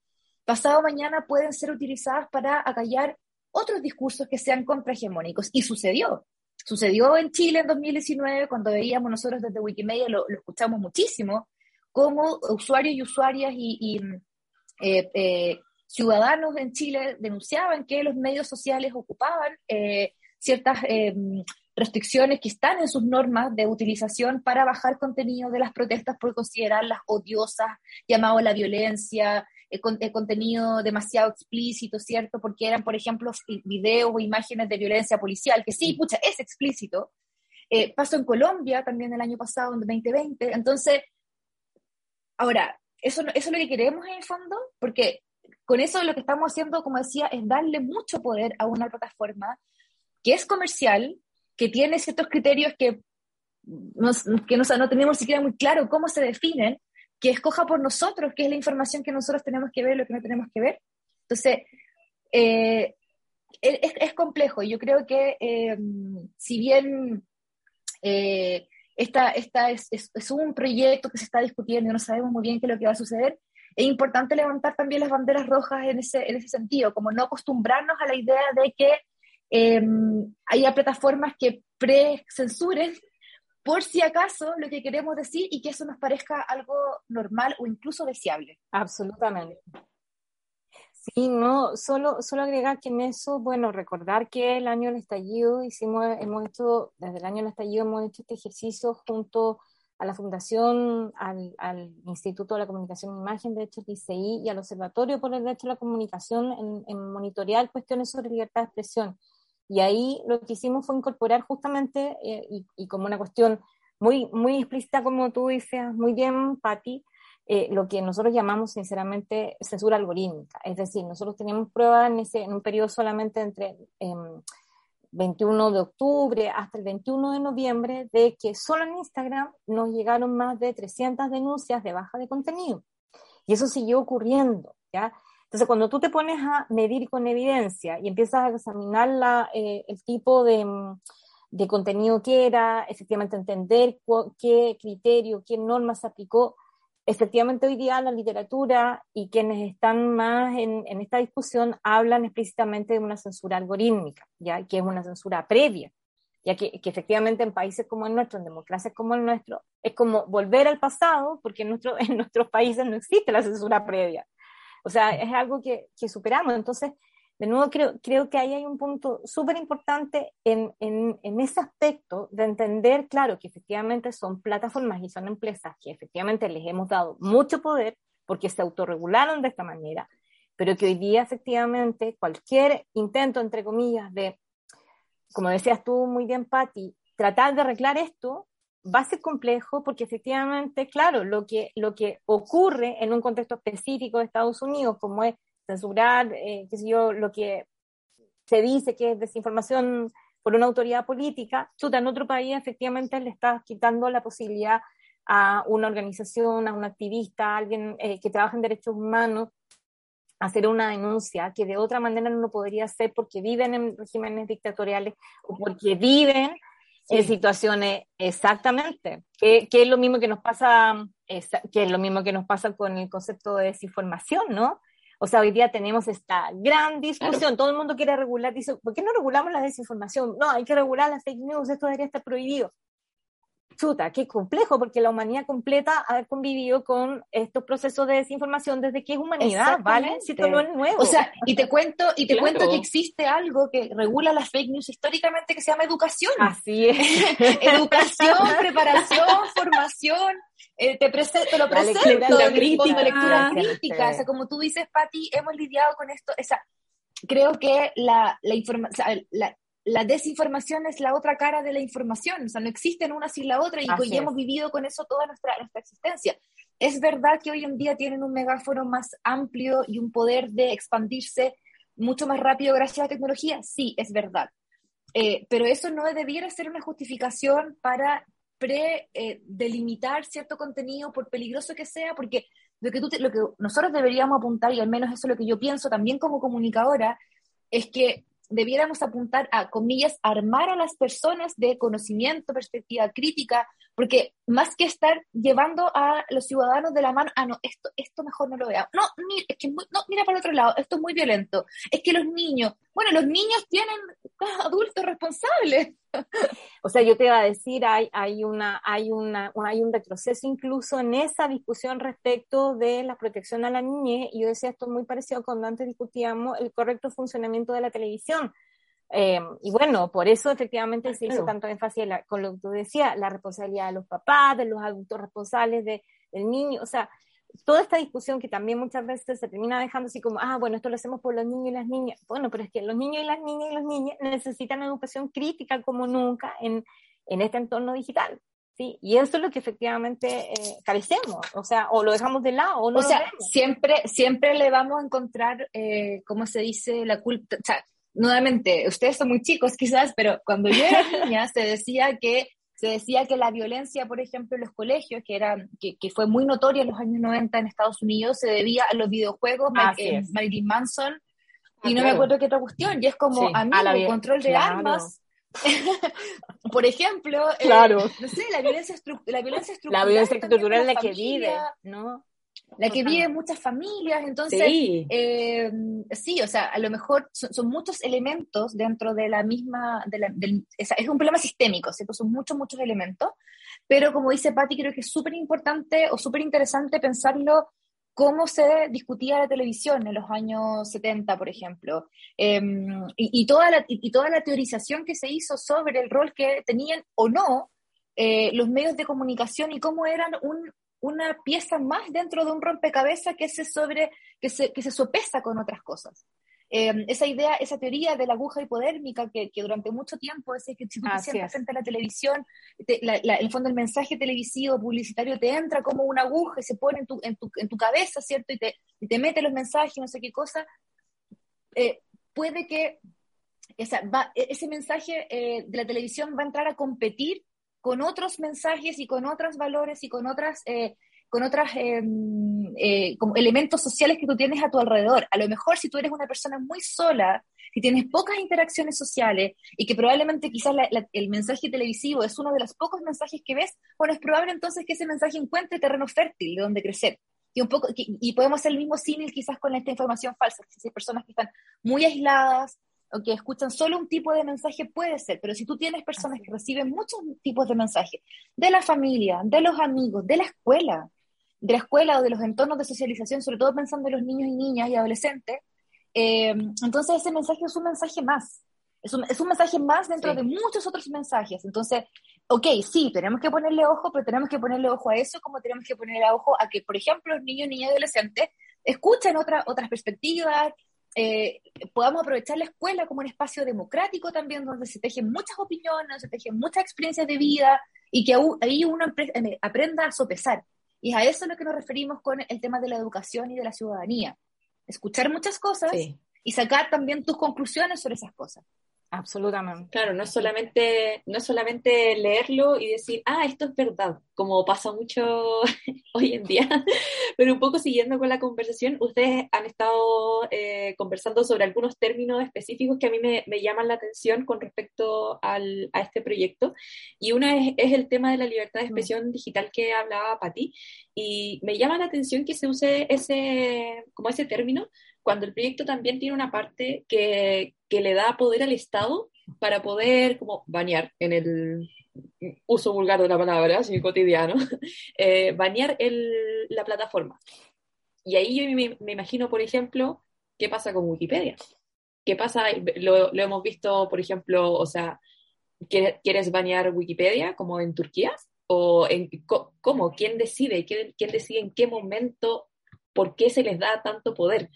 pasado mañana pueden ser utilizadas para acallar otros discursos que sean contrahegemónicos. Y sucedió. Sucedió en Chile en 2019, cuando veíamos nosotros desde Wikimedia, lo, escuchamos muchísimo, como usuarios y usuarias y, y eh, eh, ciudadanos en Chile denunciaban que los medios sociales ocupaban eh, ciertas restricciones que están en sus normas de utilización para bajar contenido de las protestas por considerarlas odiosas, llamado a la violencia, eh, eh, contenido demasiado explícito, ¿cierto? Porque eran, por ejemplo, videos o imágenes de violencia policial, que sí, pucha, es explícito. Eh, pasó en Colombia también el año pasado, en 2020. Entonces, ahora, eso, eso es lo que queremos en el fondo, porque con eso lo que estamos haciendo, como decía, es darle mucho poder a una plataforma que es comercial, que tiene ciertos criterios que, que no, no tenemos siquiera muy claro cómo se definen, que escoja por nosotros qué es la información que nosotros tenemos que ver y lo que no tenemos que ver. Entonces, eh, es, es, complejo. Yo creo que eh, si bien eh, esta, esta es, es, es, un proyecto que se está discutiendo y no sabemos muy bien qué es lo que va a suceder, es importante levantar también las banderas rojas en ese, en ese sentido, como no acostumbrarnos a la idea de que eh, haya plataformas que pre-censuren por si acaso lo que queremos decir y que eso nos parezca algo normal o incluso deseable.
Absolutamente. Sí, no, solo, solo agregar que en eso, bueno, recordar que el año del estallido hicimos, hemos hecho, desde el año del estallido hemos hecho este ejercicio junto a la Fundación, al, al Instituto de la Comunicación e Imagen, de hecho, el ICI, y al Observatorio por el Derecho a la Comunicación en, en monitorear cuestiones sobre libertad de expresión. Y ahí lo que hicimos fue incorporar justamente, eh, y, como una cuestión muy, muy explícita, como tú dices muy bien, Patti, eh, lo que nosotros llamamos sinceramente censura algorítmica. Es decir, nosotros teníamos pruebas en, ese, en un periodo solamente entre 21 em, de octubre hasta el 21 de noviembre de que solo en Instagram nos llegaron más de 300 denuncias de baja de contenido. Y eso siguió ocurriendo, ¿ya? Entonces, cuando tú te pones a medir con evidencia y empiezas a examinar la, eh, el tipo de, mm, de, contenido que era, efectivamente entender qué criterio, qué norma se aplicó, efectivamente hoy día la literatura y quienes están más en, esta discusión hablan explícitamente de una censura algorítmica, ya que es una censura previa, ya que, efectivamente en países como el nuestro, en democracias como el nuestro, es como volver al pasado, porque en, nuestro, en nuestros países no existe la censura previa. O sea, es algo que, que superamos. Entonces, de nuevo, creo, creo que ahí hay un punto súper importante en, en, en, ese aspecto de entender, claro, que efectivamente son plataformas y son empresas que efectivamente les hemos dado mucho poder porque se autorregularon de esta manera, pero que hoy día efectivamente cualquier intento, entre comillas, de, como decías tú muy bien, Patti, tratar de arreglar esto va a ser complejo porque efectivamente, claro, lo que, lo que ocurre en un contexto específico de Estados Unidos, como es censurar, eh, qué sé yo, lo que se dice que es desinformación por una autoridad política, chuta, en otro país efectivamente le estás quitando la posibilidad a una organización, a un activista, a alguien eh, que trabaja en derechos humanos, hacer una denuncia que de otra manera no lo podría hacer porque viven en regímenes dictatoriales o porque viven en situaciones exactamente, que, que, es lo mismo que nos pasa, que es lo mismo que nos pasa con el concepto de desinformación, ¿no? O sea, hoy día tenemos esta gran discusión, todo el mundo quiere regular, dice, ¿por qué no regulamos la desinformación? No, hay que regular las fake news, esto debería estar prohibido. Chuta, qué complejo, porque la humanidad completa ha convivido con estos procesos de desinformación desde que es humanidad, ¿vale? Si esto no es nuevo.
O sea, y te cuento, y te cuento que existe algo que regula las fake news históricamente que se llama educación.
Así es.
educación, preparación, formación, eh, te, presento, lo presento, lectura crítica, lectura crítica. O sea, como tú dices, Patti, hemos lidiado con esto. O sea, creo que la, la, la, la, desinformación es la otra cara de la información. O sea, no existen una sin la otra y hoy hemos vivido con eso toda nuestra, nuestra existencia. Es verdad que hoy en día tienen un megáforo más amplio y un poder de expandirse mucho más rápido gracias a la tecnología. Sí, es verdad. Eh, pero eso no debiera ser una justificación para pre-delimitar eh, cierto contenido, por peligroso que sea, porque lo que, tú lo que nosotros deberíamos apuntar, y al menos eso es lo que yo pienso también como comunicadora, es que debiéramos apuntar a, comillas, armar a las personas de conocimiento, perspectiva crítica, porque más que estar llevando a los ciudadanos de la mano, ah, no, esto, esto mejor no lo vea. No, mira, es que no, mira para el otro lado, esto es muy violento. Es que los niños, bueno, los niños tienen adultos responsables.
O sea, yo te iba a decir, hay, hay, una, hay, una, hay un retroceso incluso en esa discusión respecto de la protección a la niñez, y yo decía esto muy parecido cuando antes discutíamos el correcto funcionamiento de la televisión. Eh, y bueno, por eso efectivamente se hizo tanto énfasis con lo que tú decías, la responsabilidad de los papás, de los adultos responsables de, del niño, o sea, toda esta discusión que también muchas veces se termina dejando así como, ah, bueno, esto lo hacemos por los niños y las niñas. Bueno, pero es que los niños y las niñas y los niños necesitan educación crítica como nunca en, en este entorno digital. ¿sí? Y eso es lo que efectivamente eh, carecemos, o sea, o lo dejamos de lado o no.
O sea, siempre, siempre le vamos a encontrar, eh, ¿cómo se dice? La culpa, o sea, nuevamente, ustedes son muy chicos quizás, pero cuando yo era niña se decía que se decía que la violencia, por ejemplo, en los colegios, que, era, que, que fue muy notoria en los años 90 en Estados Unidos, se debía a los videojuegos, eh, Marilyn Manson, y no me acuerdo qué otra cuestión, y es como, a mí, el control de armas, por ejemplo, eh,
claro.
no sé, la violencia, la violencia
estructural. La violencia estructural en la que vive, ¿no?
La que vive en muchas familias, entonces, sí. Eh, sí, o sea, a lo mejor son, muchos elementos dentro de la misma, de la, es, un problema sistémico, ¿cierto? Son muchos, muchos elementos, pero como dice Patti, creo que es súper importante o súper interesante pensarlo cómo se discutía la televisión en los años 70, por ejemplo, em, y, toda la, y, toda la teorización que se hizo sobre el rol que tenían o no eh, los medios de comunicación y cómo eran un, una pieza más dentro de un rompecabezas que se, sobre, que se, que se sopesa con otras cosas. Eh, esa idea, esa teoría de la aguja hipodérmica que, que durante mucho tiempo es que si tú te sientas frente a la televisión, en el fondo el mensaje televisivo, publicitario te entra como una aguja y se pone en tu, en tu, en tu cabeza, ¿cierto? Y te, y te mete los mensajes, no sé qué cosa. Eh, puede que esa, va, e, ese mensaje eh, de la televisión va a entrar a competir con otros mensajes y con otros valores y con otras, eh, con otras em, eh, como elementos sociales que tú tienes a tu alrededor. A lo mejor si tú eres una persona muy sola, si tienes pocas interacciones sociales y que probablemente quizás el mensaje televisivo es uno de los pocos mensajes que ves, bueno, es probable entonces que ese mensaje encuentre terreno fértil de donde crecer. Y, un poco, y podemos hacer el mismo símil quizás con esta información falsa, si hay personas que están muy aisladas, o que escuchan solo un tipo de mensaje puede ser, pero si tú tienes personas que reciben muchos tipos de mensajes, de la familia, de los amigos, de la escuela, de la escuela o de los entornos de socialización, sobre todo pensando en los niños y niñas y adolescentes, eh, entonces ese mensaje es un mensaje más. Es un, es un mensaje más dentro de muchos otros mensajes. Entonces, ok, sí, tenemos que ponerle ojo, pero tenemos que ponerle ojo a eso como tenemos que ponerle ojo a que, por ejemplo, los niños, niñas y adolescentes escuchen otra, otras perspectivas, eh, podamos aprovechar la escuela como un espacio democrático también, donde se tejen muchas opiniones, se tejen muchas experiencias de vida y que ahí uno eh, aprenda a sopesar. Y a eso es a lo que nos referimos con el tema de la educación y de la ciudadanía. Escuchar muchas cosas y sacar también tus conclusiones sobre esas cosas.
Absolutamente.
Claro, no es solamente, no es solamente leerlo y decir, ah, esto es verdad, como pasa mucho hoy en día, pero un poco siguiendo con la conversación, ustedes han estado eh, conversando sobre algunos términos específicos que a mí me, me llaman la atención con respecto al, a este proyecto, y una es, es, el tema de la libertad de mm. expresión digital que hablaba Pati, y me llama la atención que se use ese, como ese término, cuando el proyecto también tiene una parte que, que le da poder al Estado para poder como bañar en el uso vulgar de la palabra, así cotidiano, eh, el, la plataforma. Y ahí yo me, imagino, por ejemplo, qué pasa con Wikipedia. ¿Qué pasa? Lo, hemos visto, por ejemplo, o sea, ¿quieres bañar Wikipedia como en Turquía? ¿O en cómo? ¿Quién decide? ¿Quién, ¿Quién decide en qué momento? ¿Por qué se les da tanto poder?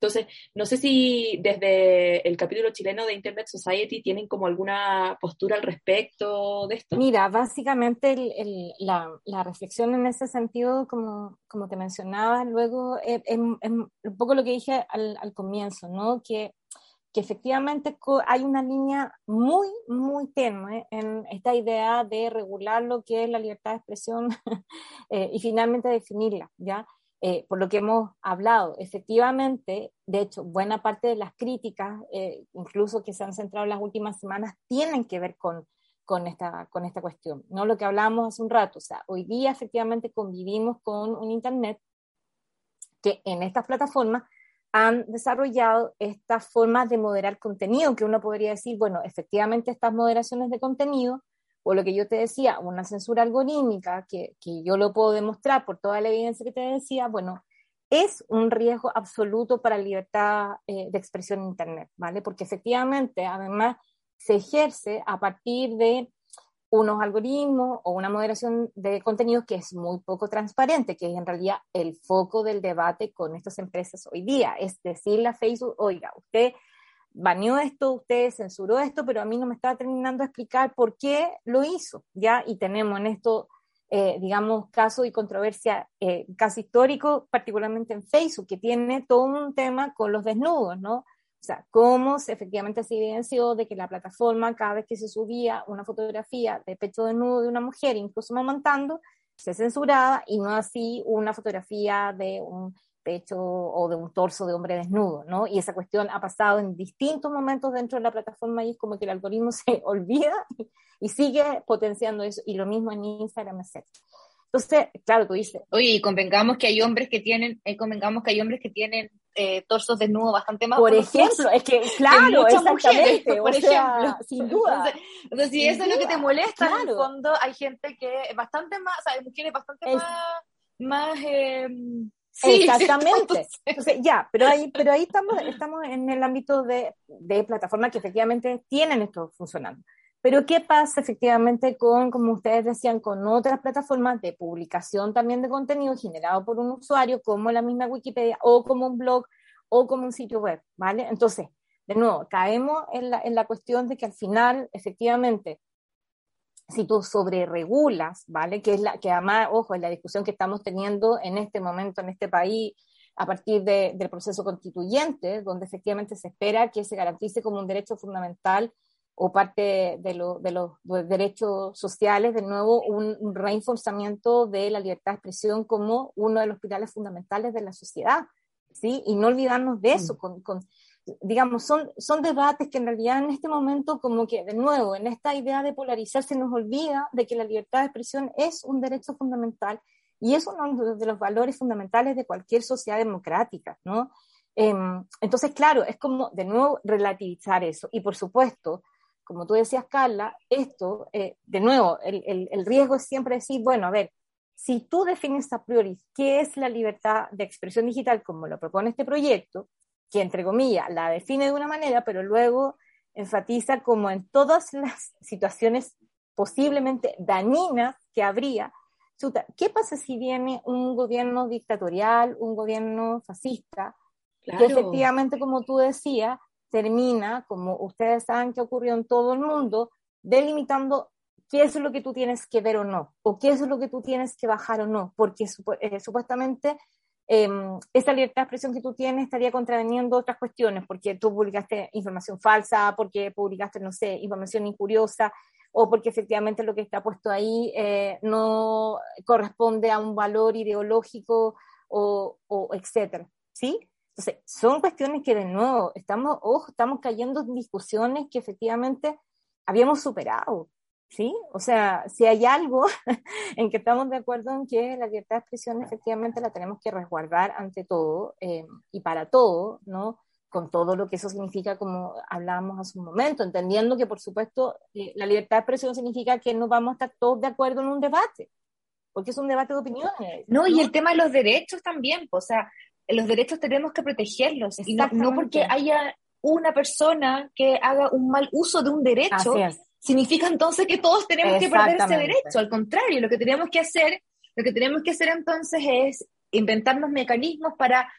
Entonces, no sé si desde el capítulo chileno de Internet Society tienen como alguna postura al respecto de esto.
Mira, básicamente la, reflexión en ese sentido, como, como te mencionaba luego, es, un poco lo que dije al, comienzo, ¿no? Que, que efectivamente hay una línea muy, muy tenue en esta idea de regular lo que es la libertad de expresión eh, y finalmente definirla, ¿ya? Eh, por lo que hemos hablado. Efectivamente, de hecho, buena parte de las críticas, eh, incluso que se han centrado en las últimas semanas, tienen que ver con, con, esta, con esta cuestión. ¿no? Lo que hablábamos hace un rato, o sea, hoy día efectivamente convivimos con un Internet que en estas plataformas han desarrollado estas formas de moderar contenido, que uno podría decir, bueno, efectivamente estas moderaciones de contenido o lo que yo te decía, una censura algorítmica, que, que yo lo puedo demostrar por toda la evidencia que te decía, bueno, es un riesgo absoluto para la libertad eh, de expresión en Internet, ¿vale? Porque efectivamente, además, se ejerce a partir de unos algoritmos o una moderación de contenidos que es muy poco transparente, que es en realidad el foco del debate con estas empresas hoy día. Es decirle a Facebook, oiga, usted baneó esto, usted censuró esto, pero a mí no me está terminando de explicar por qué lo hizo, ¿ya? Y tenemos en esto, eh, digamos, caso y controversia eh, casi histórico, particularmente en Facebook, que tiene todo un tema con los desnudos, ¿no? O sea, cómo se, efectivamente se evidenció de que la plataforma, cada vez que se subía una fotografía de pecho desnudo de una mujer, incluso amamantando, se censuraba y no así una fotografía de un pecho o de un torso de hombre desnudo, ¿no? Y esa cuestión ha pasado en distintos momentos dentro de la plataforma y es como que el algoritmo se olvida y, sigue potenciando eso. Y lo mismo en Instagram, etc. Entonces, claro, tú dices.
Oye, y convengamos que hay hombres que tienen, eh, convengamos que hay hombres que tienen eh, torsos desnudos bastante más.
Por ejemplo, es que, claro, exactamente, mujeres, por ejemplo. sin duda.
Entonces, si eso es lo que te molesta, en el fondo hay gente que es bastante más, o sea, hay mujeres bastante más, más eh,
Exactamente. Entonces, ya, pero ahí, pero ahí estamos, estamos en el ámbito de, de plataformas que efectivamente tienen esto funcionando. Pero ¿qué pasa efectivamente con, como ustedes decían, con otras plataformas de publicación también de contenido generado por un usuario, como la misma Wikipedia, o como un blog, o como un sitio web, ¿vale? Entonces, de nuevo, caemos en la, en la cuestión de que al final, efectivamente, si tú sobreregulas, ¿vale? Que es la que además, ojo, es la discusión que estamos teniendo en este momento en este país a partir de, del proceso constituyente, donde efectivamente se espera que se garantice como un derecho fundamental o parte de, de los derechos sociales, de nuevo, un, reforzamiento de la libertad de expresión como uno de los pilares fundamentales de la sociedad, ¿sí? Y no olvidarnos de eso, con, con, digamos, son, son debates que en realidad en este momento, como que, de nuevo, en esta idea de polarizar, se nos olvida de que la libertad de expresión es un derecho fundamental y es uno de los valores fundamentales de cualquier sociedad democrática, ¿no? Em, entonces, claro, es como, de nuevo, relativizar eso. Y por supuesto, como tú decías, Carla, esto, eh, de nuevo, el, el, riesgo es siempre decir, bueno, a ver, si tú defines a priori qué es la libertad de expresión digital como lo propone este proyecto, que entre comillas la define de una manera, pero luego enfatiza como en todas las situaciones posiblemente dañinas que habría, ¿qué pasa si viene un gobierno dictatorial, un gobierno fascista, que efectivamente, como tú decías, termina, como ustedes saben que ocurrió en todo el mundo, delimitando qué es lo que tú tienes que ver o no, o qué es lo que tú tienes que bajar o no, porque eh, supuestamente em, esa libertad de expresión que tú tienes estaría contraveniendo otras cuestiones, porque tú publicaste información falsa, porque publicaste, no sé, información incuriosa, o porque efectivamente lo que está puesto ahí eh, no corresponde a un valor ideológico o, o etcétera, ¿sí? Entonces, son cuestiones que de nuevo estamos, ojo, estamos cayendo en discusiones que efectivamente habíamos superado, ¿sí? O sea, si hay algo en que estamos de acuerdo en que la libertad de expresión efectivamente la tenemos que resguardar ante todo eh, y para todo, ¿no? Con todo lo que eso significa, como hablábamos hace un momento, entendiendo que, por supuesto, eh, la libertad de expresión significa que no vamos a estar todos de acuerdo en un debate, porque es un debate de opiniones.
No, y el tema de los derechos también, o sea, los derechos tenemos que protegerlos, y no, porque haya una persona que haga un mal uso de un derecho, significa entonces que todos tenemos que perder ese derecho. Al contrario, lo que tenemos que hacer, lo que tenemos que hacer entonces es inventarnos mecanismos para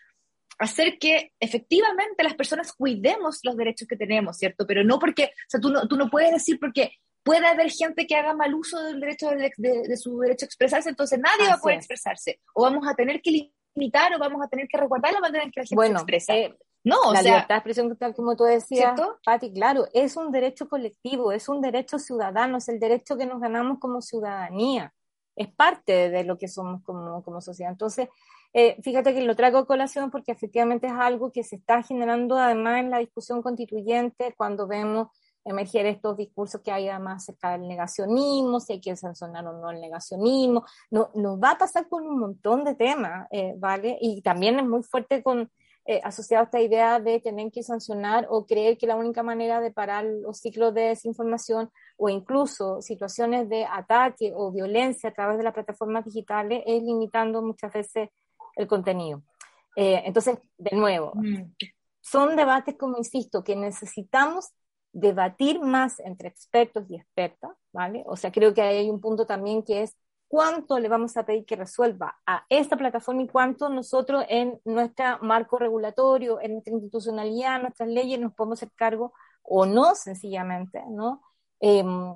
hacer que efectivamente las personas cuidemos los derechos que tenemos, ¿cierto? Pero no porque, o sea, tú no, tú no puedes decir porque puede haber gente que haga mal uso del derecho de, su derecho a expresarse, entonces nadie va a poder expresarse. O vamos a tener que limitar o vamos a tener que resguardar la manera en que la gente se expresa. Eh,
no, o la libertad de expresión, tal como tú decías, Pati, claro, es un derecho colectivo, es un derecho ciudadano, es el derecho que nos ganamos como ciudadanía, es parte de lo que somos como, como sociedad. Entonces, eh, fíjate que lo traigo a colación porque efectivamente es algo que se está generando además en la discusión constituyente cuando vemos emerger estos discursos que hay además acerca del negacionismo, si hay que sancionar o no el negacionismo, no, nos va a pasar con un montón de temas, eh, ¿vale? Y también es muy fuerte con, eh, asociado a esta idea de tener que sancionar o creer que la única manera de parar los ciclos de desinformación o incluso situaciones de ataque o violencia a través de las plataformas digitales es limitando muchas veces el contenido. Eh, entonces, de nuevo, mm. son debates, como insisto, que necesitamos debatir más entre expertos y expertas, ¿vale? O sea, creo que hay un punto también que es cuánto le vamos a pedir que resuelva a esta plataforma y cuánto nosotros en nuestro marco regulatorio, en nuestra institucionalidad, nuestras leyes nos podemos hacer cargo o no, sencillamente, ¿no? Em,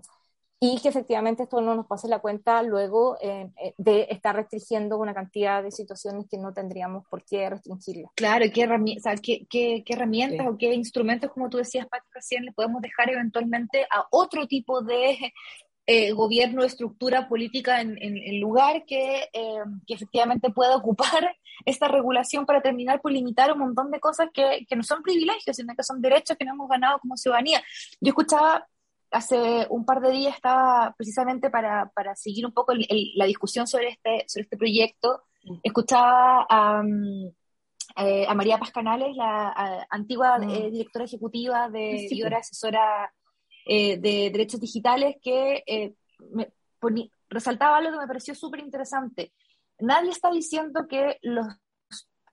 y que efectivamente esto no nos pase la cuenta luego eh, eh, de estar restringiendo una cantidad de situaciones que no tendríamos por qué restringirlas.
Claro, ¿qué, herramientas, qué, qué, herramientas o qué instrumentos, como tú decías, Pati, recién, le podemos dejar eventualmente a otro tipo de eh, gobierno, estructura política en, en, lugar que, que, efectivamente pueda ocupar esta regulación para terminar por limitar un montón de cosas que, que no son privilegios, sino que son derechos que no hemos ganado como ciudadanía. Yo escuchaba hace un par de días estaba precisamente para, para seguir un poco la discusión sobre este, sobre este proyecto, mm. escuchaba a, eh, a María Paz Canales, la antigua mm. eh, directora ejecutiva de, y ahora asesora eh, de derechos digitales, que me resaltaba algo que me pareció súper interesante. Nadie está diciendo que los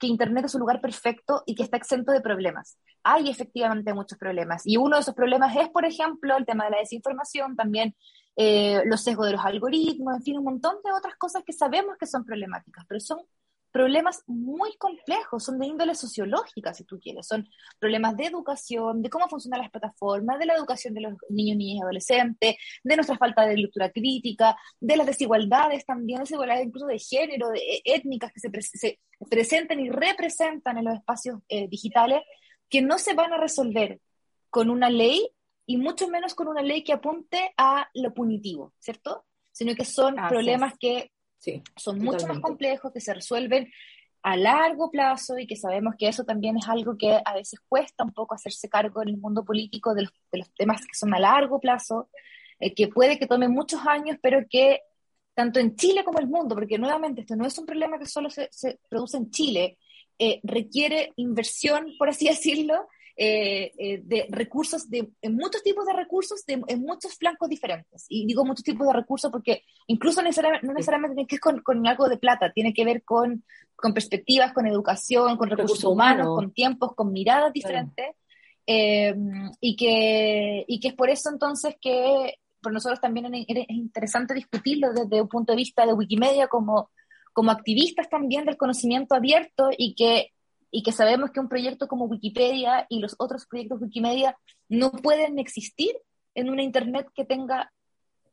que Internet es un lugar perfecto y que está exento de problemas. Hay efectivamente muchos problemas. Y uno de esos problemas es, por ejemplo, el tema de la desinformación, también eh, los sesgos de los algoritmos, en fin, un montón de otras cosas que sabemos que son problemáticas, pero son problemas muy complejos, son de índole sociológica, si tú quieres, son problemas de educación, de cómo funcionan las plataformas, de la educación de los niños, niñas y adolescentes, de nuestra falta de lectura crítica, de las desigualdades también, desigualdades incluso de género, de e, étnicas que se, presentan y representan en los espacios eh, digitales, que no se van a resolver con una ley y mucho menos con una ley que apunte a lo punitivo, ¿cierto? Sino que son problemas que son mucho más complejos, que se resuelven a largo plazo y que sabemos que eso también es algo que a veces cuesta un poco hacerse cargo en el mundo político de los, temas que son a largo plazo, eh, que puede que tome muchos años, pero que tanto en Chile como en el mundo, porque nuevamente esto no es un problema que solo se, produce en Chile, eh, requiere inversión, por así decirlo, eh, eh, de recursos, de, en muchos tipos de recursos, de, en muchos flancos diferentes. Y digo muchos tipos de recursos porque incluso necesariamente, no necesariamente tiene que ver con, algo de plata, tiene que ver con, con perspectivas, con educación, con recursos, humanos, con tiempos, con miradas diferentes. Eh, y, que, y que es por eso entonces que por nosotros también es interesante discutirlo desde un punto de vista de Wikimedia como, como activistas también del conocimiento abierto y que y que sabemos que un proyecto como Wikipedia y los otros proyectos Wikimedia no pueden existir en una Internet que tenga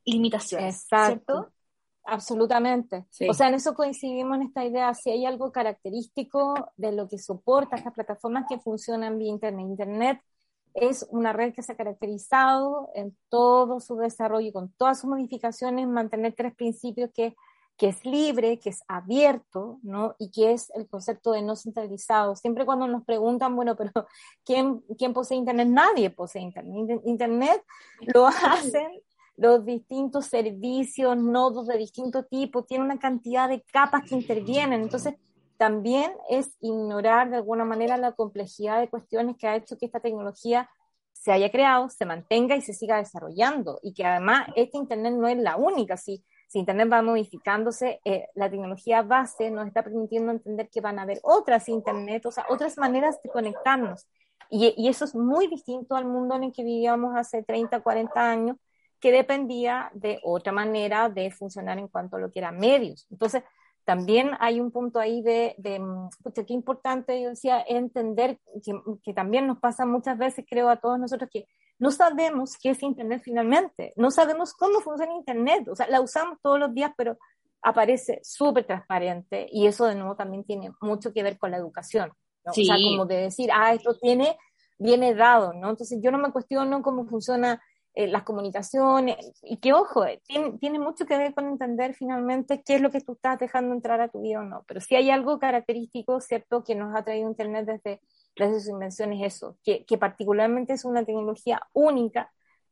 limitaciones, ¿cierto?
Absolutamente. O sea, en eso coincidimos en esta idea. Si hay algo característico de lo que soporta estas plataformas que funcionan vía Internet. Internet es una red que se ha caracterizado en todo su desarrollo y con todas sus modificaciones mantener tres principios que que es libre, que es abierto, ¿no? Y que es el concepto de no centralizado. Siempre cuando nos preguntan, bueno, pero ¿quién, quién posee Internet? Nadie posee Internet. Internet lo hacen los distintos servicios, nodos de distinto tipo, tiene una cantidad de capas que intervienen. Entonces, también es ignorar de alguna manera la complejidad de cuestiones que ha hecho que esta tecnología se haya creado, se mantenga y se siga desarrollando. Y que además este Internet no es la única. Si si Internet va modificándose, eh, la tecnología base nos está permitiendo entender que van a haber otras Internet, o sea, otras maneras de conectarnos. Y, y, eso es muy distinto al mundo en el que vivíamos hace 30, 40 años, que dependía de otra manera de funcionar en cuanto a lo que eran medios. Entonces, también hay un punto ahí de, de qué importante, yo decía, entender que, que también nos pasa muchas veces, creo, a todos nosotros, que no sabemos qué es Internet finalmente, no sabemos cómo funciona Internet, o sea, la usamos todos los días, pero aparece súper transparente y eso de nuevo también tiene mucho que ver con la educación, o sea, como de decir, ah, esto tiene, viene dado, ¿no? Entonces yo no me cuestiono cómo funciona eh, las comunicaciones, y que ojo, eh, tiene, tiene, mucho que ver con entender finalmente qué es lo que tú estás dejando entrar a tu vida o no, pero si hay algo característico, ¿cierto?, que nos ha traído Internet desde de su invención es eso, que, que particularmente es una tecnología única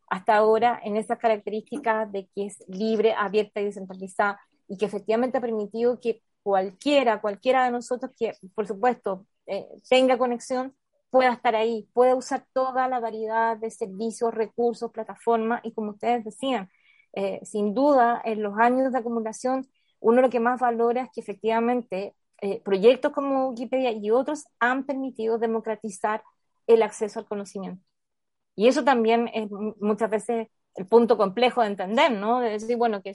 hasta ahora en esas características de que es libre, abierta y descentralizada y que efectivamente ha permitido que cualquiera, cualquiera de nosotros que, por supuesto, eh, tenga conexión, pueda estar ahí, pueda usar toda la variedad de servicios, recursos, plataformas y como ustedes decían, eh, sin duda, en los años de acumulación, uno lo que más valora es que efectivamente eh, proyectos como Wikipedia y otros han permitido democratizar el acceso al conocimiento. Y eso también es muchas veces el punto complejo de entender, ¿no? De decir, bueno, que,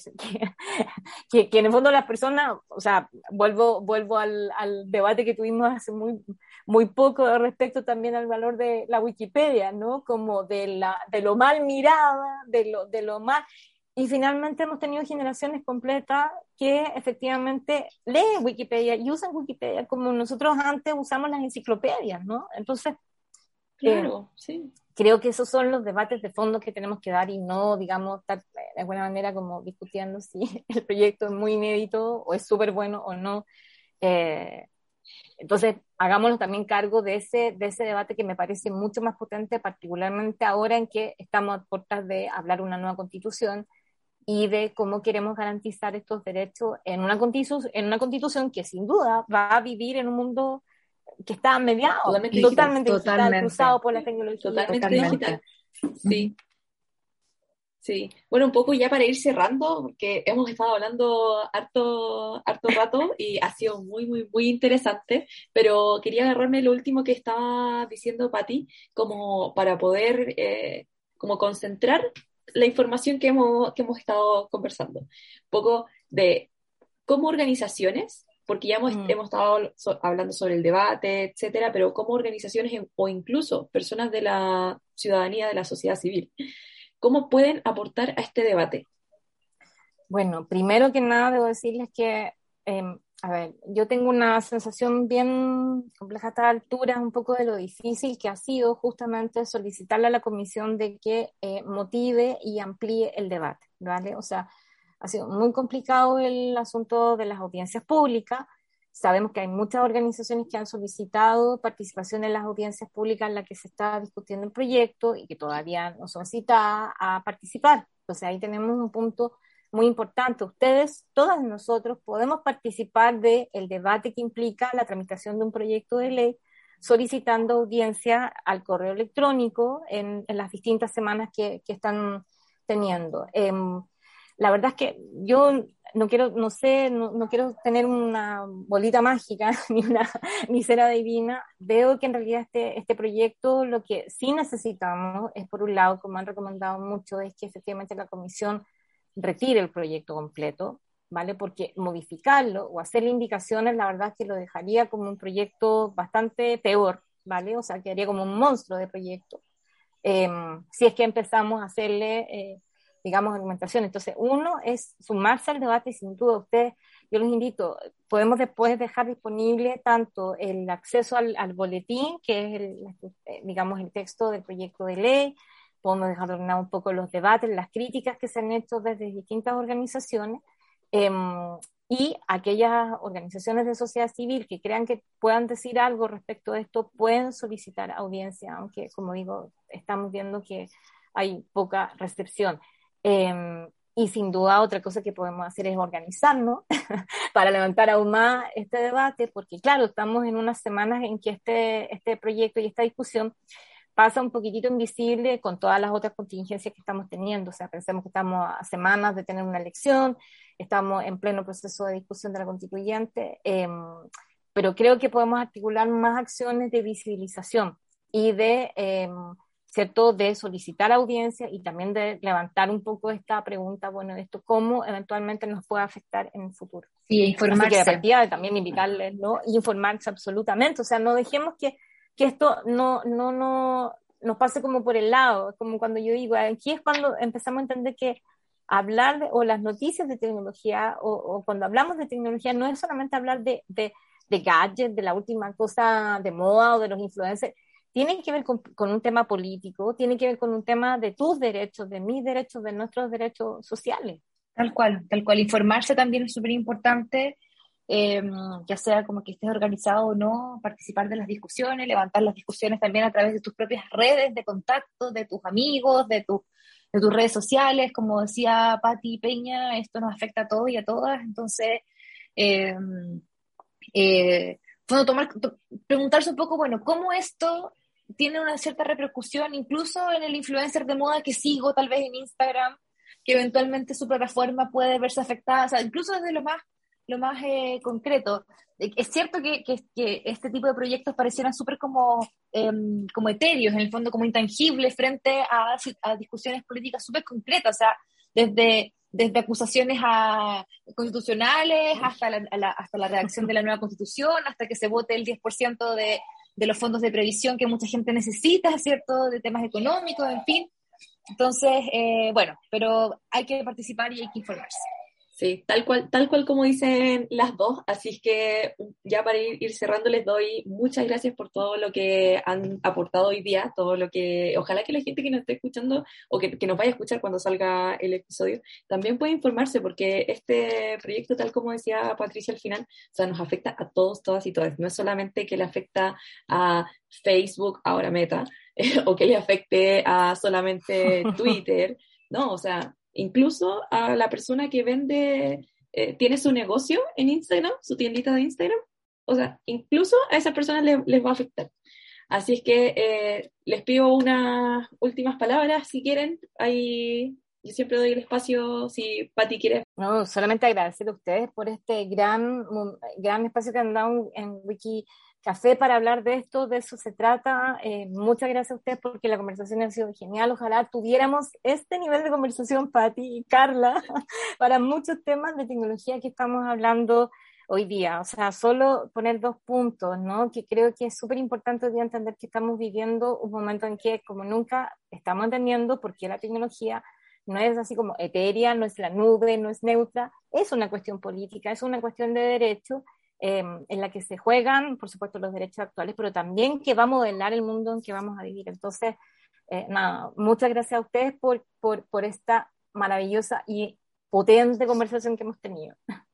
que, que, en el fondo las personas, o sea, vuelvo, vuelvo al, al, debate que tuvimos hace muy, muy poco respecto también al valor de la Wikipedia, ¿no? Como de, la, de lo mal mirada, de lo, de lo mal, y finalmente hemos tenido generaciones completas que efectivamente leen Wikipedia y usan Wikipedia como nosotros antes usamos las enciclopedias, ¿no? Entonces,
claro, eh, sí.
Creo que esos son los debates de fondo que tenemos que dar y no, digamos, estar de alguna manera como discutiendo si el proyecto es muy inédito o es súper bueno o no. Eh, entonces, hagámoslo también cargo de ese, de ese debate que me parece mucho más potente, particularmente ahora en que estamos a puertas de hablar una nueva constitución, y de cómo queremos garantizar estos derechos en una, en una constitución que sin duda va a vivir en un mundo que está mediado, totalmente, digital, cruzado por la tecnología.
Totalmente, digital. Sí. Sí, bueno, un poco ya para ir cerrando, porque hemos estado hablando harto, harto rato y ha sido muy, muy, muy interesante, pero quería agarrarme lo último que estaba diciendo Patti, como para poder eh, como concentrar la información que hemos, que hemos estado conversando. Un poco de cómo organizaciones, porque ya hemos, mm. hemos estado hablando sobre el debate, etcétera, pero cómo organizaciones o incluso personas de la ciudadanía, de la sociedad civil, cómo pueden aportar a este debate.
Bueno, primero que nada debo decirles que em, a ver, yo tengo una sensación bien compleja a esta altura, un poco de lo difícil que ha sido justamente solicitarle a la comisión de que eh, motive y amplíe el debate, ¿vale? O sea, ha sido muy complicado el asunto de las audiencias públicas. Sabemos que hay muchas organizaciones que han solicitado participación en las audiencias públicas en las que se está discutiendo el proyecto y que todavía no son citadas a participar. Entonces ahí tenemos un punto muy importante. Ustedes, todos nosotros, podemos participar del el debate que implica la tramitación de un proyecto de ley solicitando audiencia al correo electrónico en, las distintas semanas que, están teniendo. Eh, la verdad es que yo no quiero, no sé, no, no, quiero tener una bolita mágica ni una ni divina. Veo que en realidad este, este proyecto lo que sí necesitamos es, por un lado, como han recomendado mucho, es que efectivamente la comisión retire el proyecto completo, ¿vale? Porque modificarlo o hacerle indicaciones, la verdad es que lo dejaría como un proyecto bastante peor, ¿vale? O sea, quedaría como un monstruo de proyecto. Eh, si es que empezamos a hacerle, eh, digamos, argumentación. Entonces, uno es sumarse al debate y sin duda ustedes, yo los invito, podemos después dejar disponible tanto el acceso al, boletín, que es, el, eh, digamos, el texto del proyecto de ley, podemos dejar ordenar un poco los debates, las críticas que se han hecho desde distintas organizaciones eh, y aquellas organizaciones de sociedad civil que crean que puedan decir algo respecto de esto pueden solicitar audiencia, aunque como digo, estamos viendo que hay poca recepción. Eh, y sin duda otra cosa que podemos hacer es organizarnos para levantar aún más este debate, porque claro, estamos en unas semanas en que este, este proyecto y esta discusión pasa un poquitito invisible con todas las otras contingencias que estamos teniendo. O sea, pensemos que estamos a semanas de tener una elección, estamos en pleno proceso de discusión de la constituyente, eh, pero creo que podemos articular más acciones de visibilización y de, eh, ¿cierto?, de solicitar audiencia y también de levantar un poco esta pregunta, bueno, esto cómo eventualmente nos puede afectar en el futuro.
Sí, informarse.
Así que de partida también invitarles, ¿no? Y informarse absolutamente, o sea, no dejemos que que esto no, no, no nos pase como por el lado, como cuando yo digo, aquí es cuando empezamos a entender que hablar de, o las noticias de tecnología o, o, cuando hablamos de tecnología no es solamente hablar de, de, de gadgets, de la última cosa de moda o de los influencers, tiene que ver con, un tema político, tiene que ver con un tema de tus derechos, de mis derechos, de nuestros derechos sociales.
Tal cual, tal cual. Informarse también es súper importante eh, ya sea como que estés organizado o no, participar de las discusiones, levantar las discusiones también a través de tus propias redes de contacto, de tus amigos, de, tu, de tus redes sociales, como decía Patti Peña, esto nos afecta a todos y a todas, entonces, eh, eh, bueno, tomar, to, preguntarse un poco, bueno, ¿cómo esto tiene una cierta repercusión incluso en el influencer de moda que sigo tal vez en Instagram, que eventualmente su plataforma puede verse afectada, o sea, incluso desde lo más lo más eh, concreto. Es cierto que, que, que, este tipo de proyectos parecieran súper como, eh, como etéreos, en el fondo como intangibles frente a, a discusiones políticas súper concretas, o sea, desde, desde acusaciones a constitucionales hasta la, la, hasta la redacción de la nueva constitución, hasta que se vote el 10% de, de los fondos de previsión que mucha gente necesita, ¿cierto? De temas económicos, en fin. Entonces, eh, bueno, pero hay que participar y hay que informarse.
Sí, tal cual, tal cual como dicen las dos, así es que ya para ir, ir, cerrando les doy muchas gracias por todo lo que han aportado hoy día, todo lo que, ojalá que la gente que nos esté escuchando o que, que nos vaya a escuchar cuando salga el episodio, también pueda informarse porque este proyecto, tal como decía Patricia al final, o sea, nos afecta a todos, todas y todas, no es solamente que le afecta a Facebook, ahora Meta, o que le afecte a solamente Twitter, no, o sea, incluso a la persona que vende, eh, tiene su negocio en Instagram, su tiendita de Instagram, o sea, incluso a esa persona le, les va a afectar. Así es que eh, les pido unas últimas palabras, si quieren. Ahí yo siempre doy el espacio, si Pati quiere.
No, solamente agradecer a ustedes por este gran, gran espacio que han dado en Wiki café para hablar de esto, de eso se trata. Eh, muchas gracias a ustedes porque la conversación ha sido genial. Ojalá tuviéramos este nivel de conversación, Patti y Carla, para muchos temas de tecnología que estamos hablando hoy día. O sea, solo poner dos puntos, ¿no? Que creo que es súper importante hoy día entender que estamos viviendo un momento en que, como nunca, estamos entendiendo por qué la tecnología no es así como etérea, no es la nube, no es neutra, es una cuestión política, es una cuestión de derecho em, en la que se juegan, por supuesto, los derechos actuales, pero también que va a modelar el mundo en que vamos a vivir. Entonces, eh, nada, muchas gracias a ustedes por, por, por esta maravillosa y potente conversación que hemos tenido.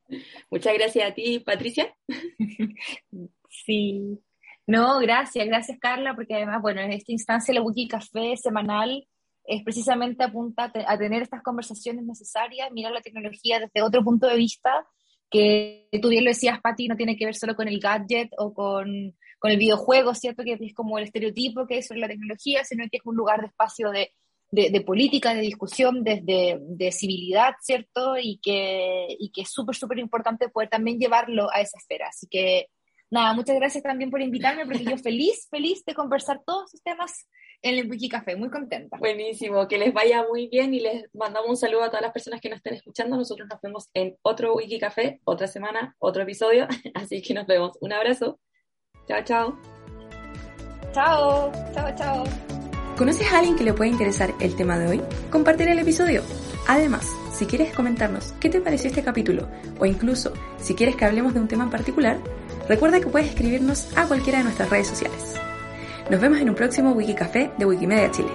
Muchas gracias a ti, Patricia.
Sí. No, gracias, gracias Carla, porque además, bueno, en esta instancia la Wiki Café semanal es precisamente apunta a tener estas conversaciones necesarias, mirar la tecnología desde otro punto de vista, que tú bien lo decías, Patti, no tiene que ver solo con el gadget o con, con el videojuego, ¿cierto? Que es como el estereotipo que es sobre la tecnología, sino que es un lugar de espacio de, de, política, de discusión, desde de, civilidad, ¿cierto? Y que, y que es súper, súper importante poder también llevarlo a esa esfera. Así que, nada, muchas gracias también por invitarme, porque yo feliz, feliz de conversar todos estos temas en el Wiki Café, muy contenta.
Buenísimo, que les vaya muy bien y les mandamos un saludo a todas las personas que nos estén escuchando. Nosotros nos vemos en otro Wiki Café, otra semana, otro episodio, así que nos vemos. Un abrazo. Chao, chao.
Chao, chao, chao.
¿Conoces a alguien que le pueda interesar el tema de hoy? Comparte el episodio. Además, si quieres comentarnos qué te pareció este capítulo o incluso si quieres que hablemos de un tema en particular, recuerda que puedes escribirnos a cualquiera de nuestras redes sociales. Nos vemos en un próximo Wiki Café de Wikimedia Chile.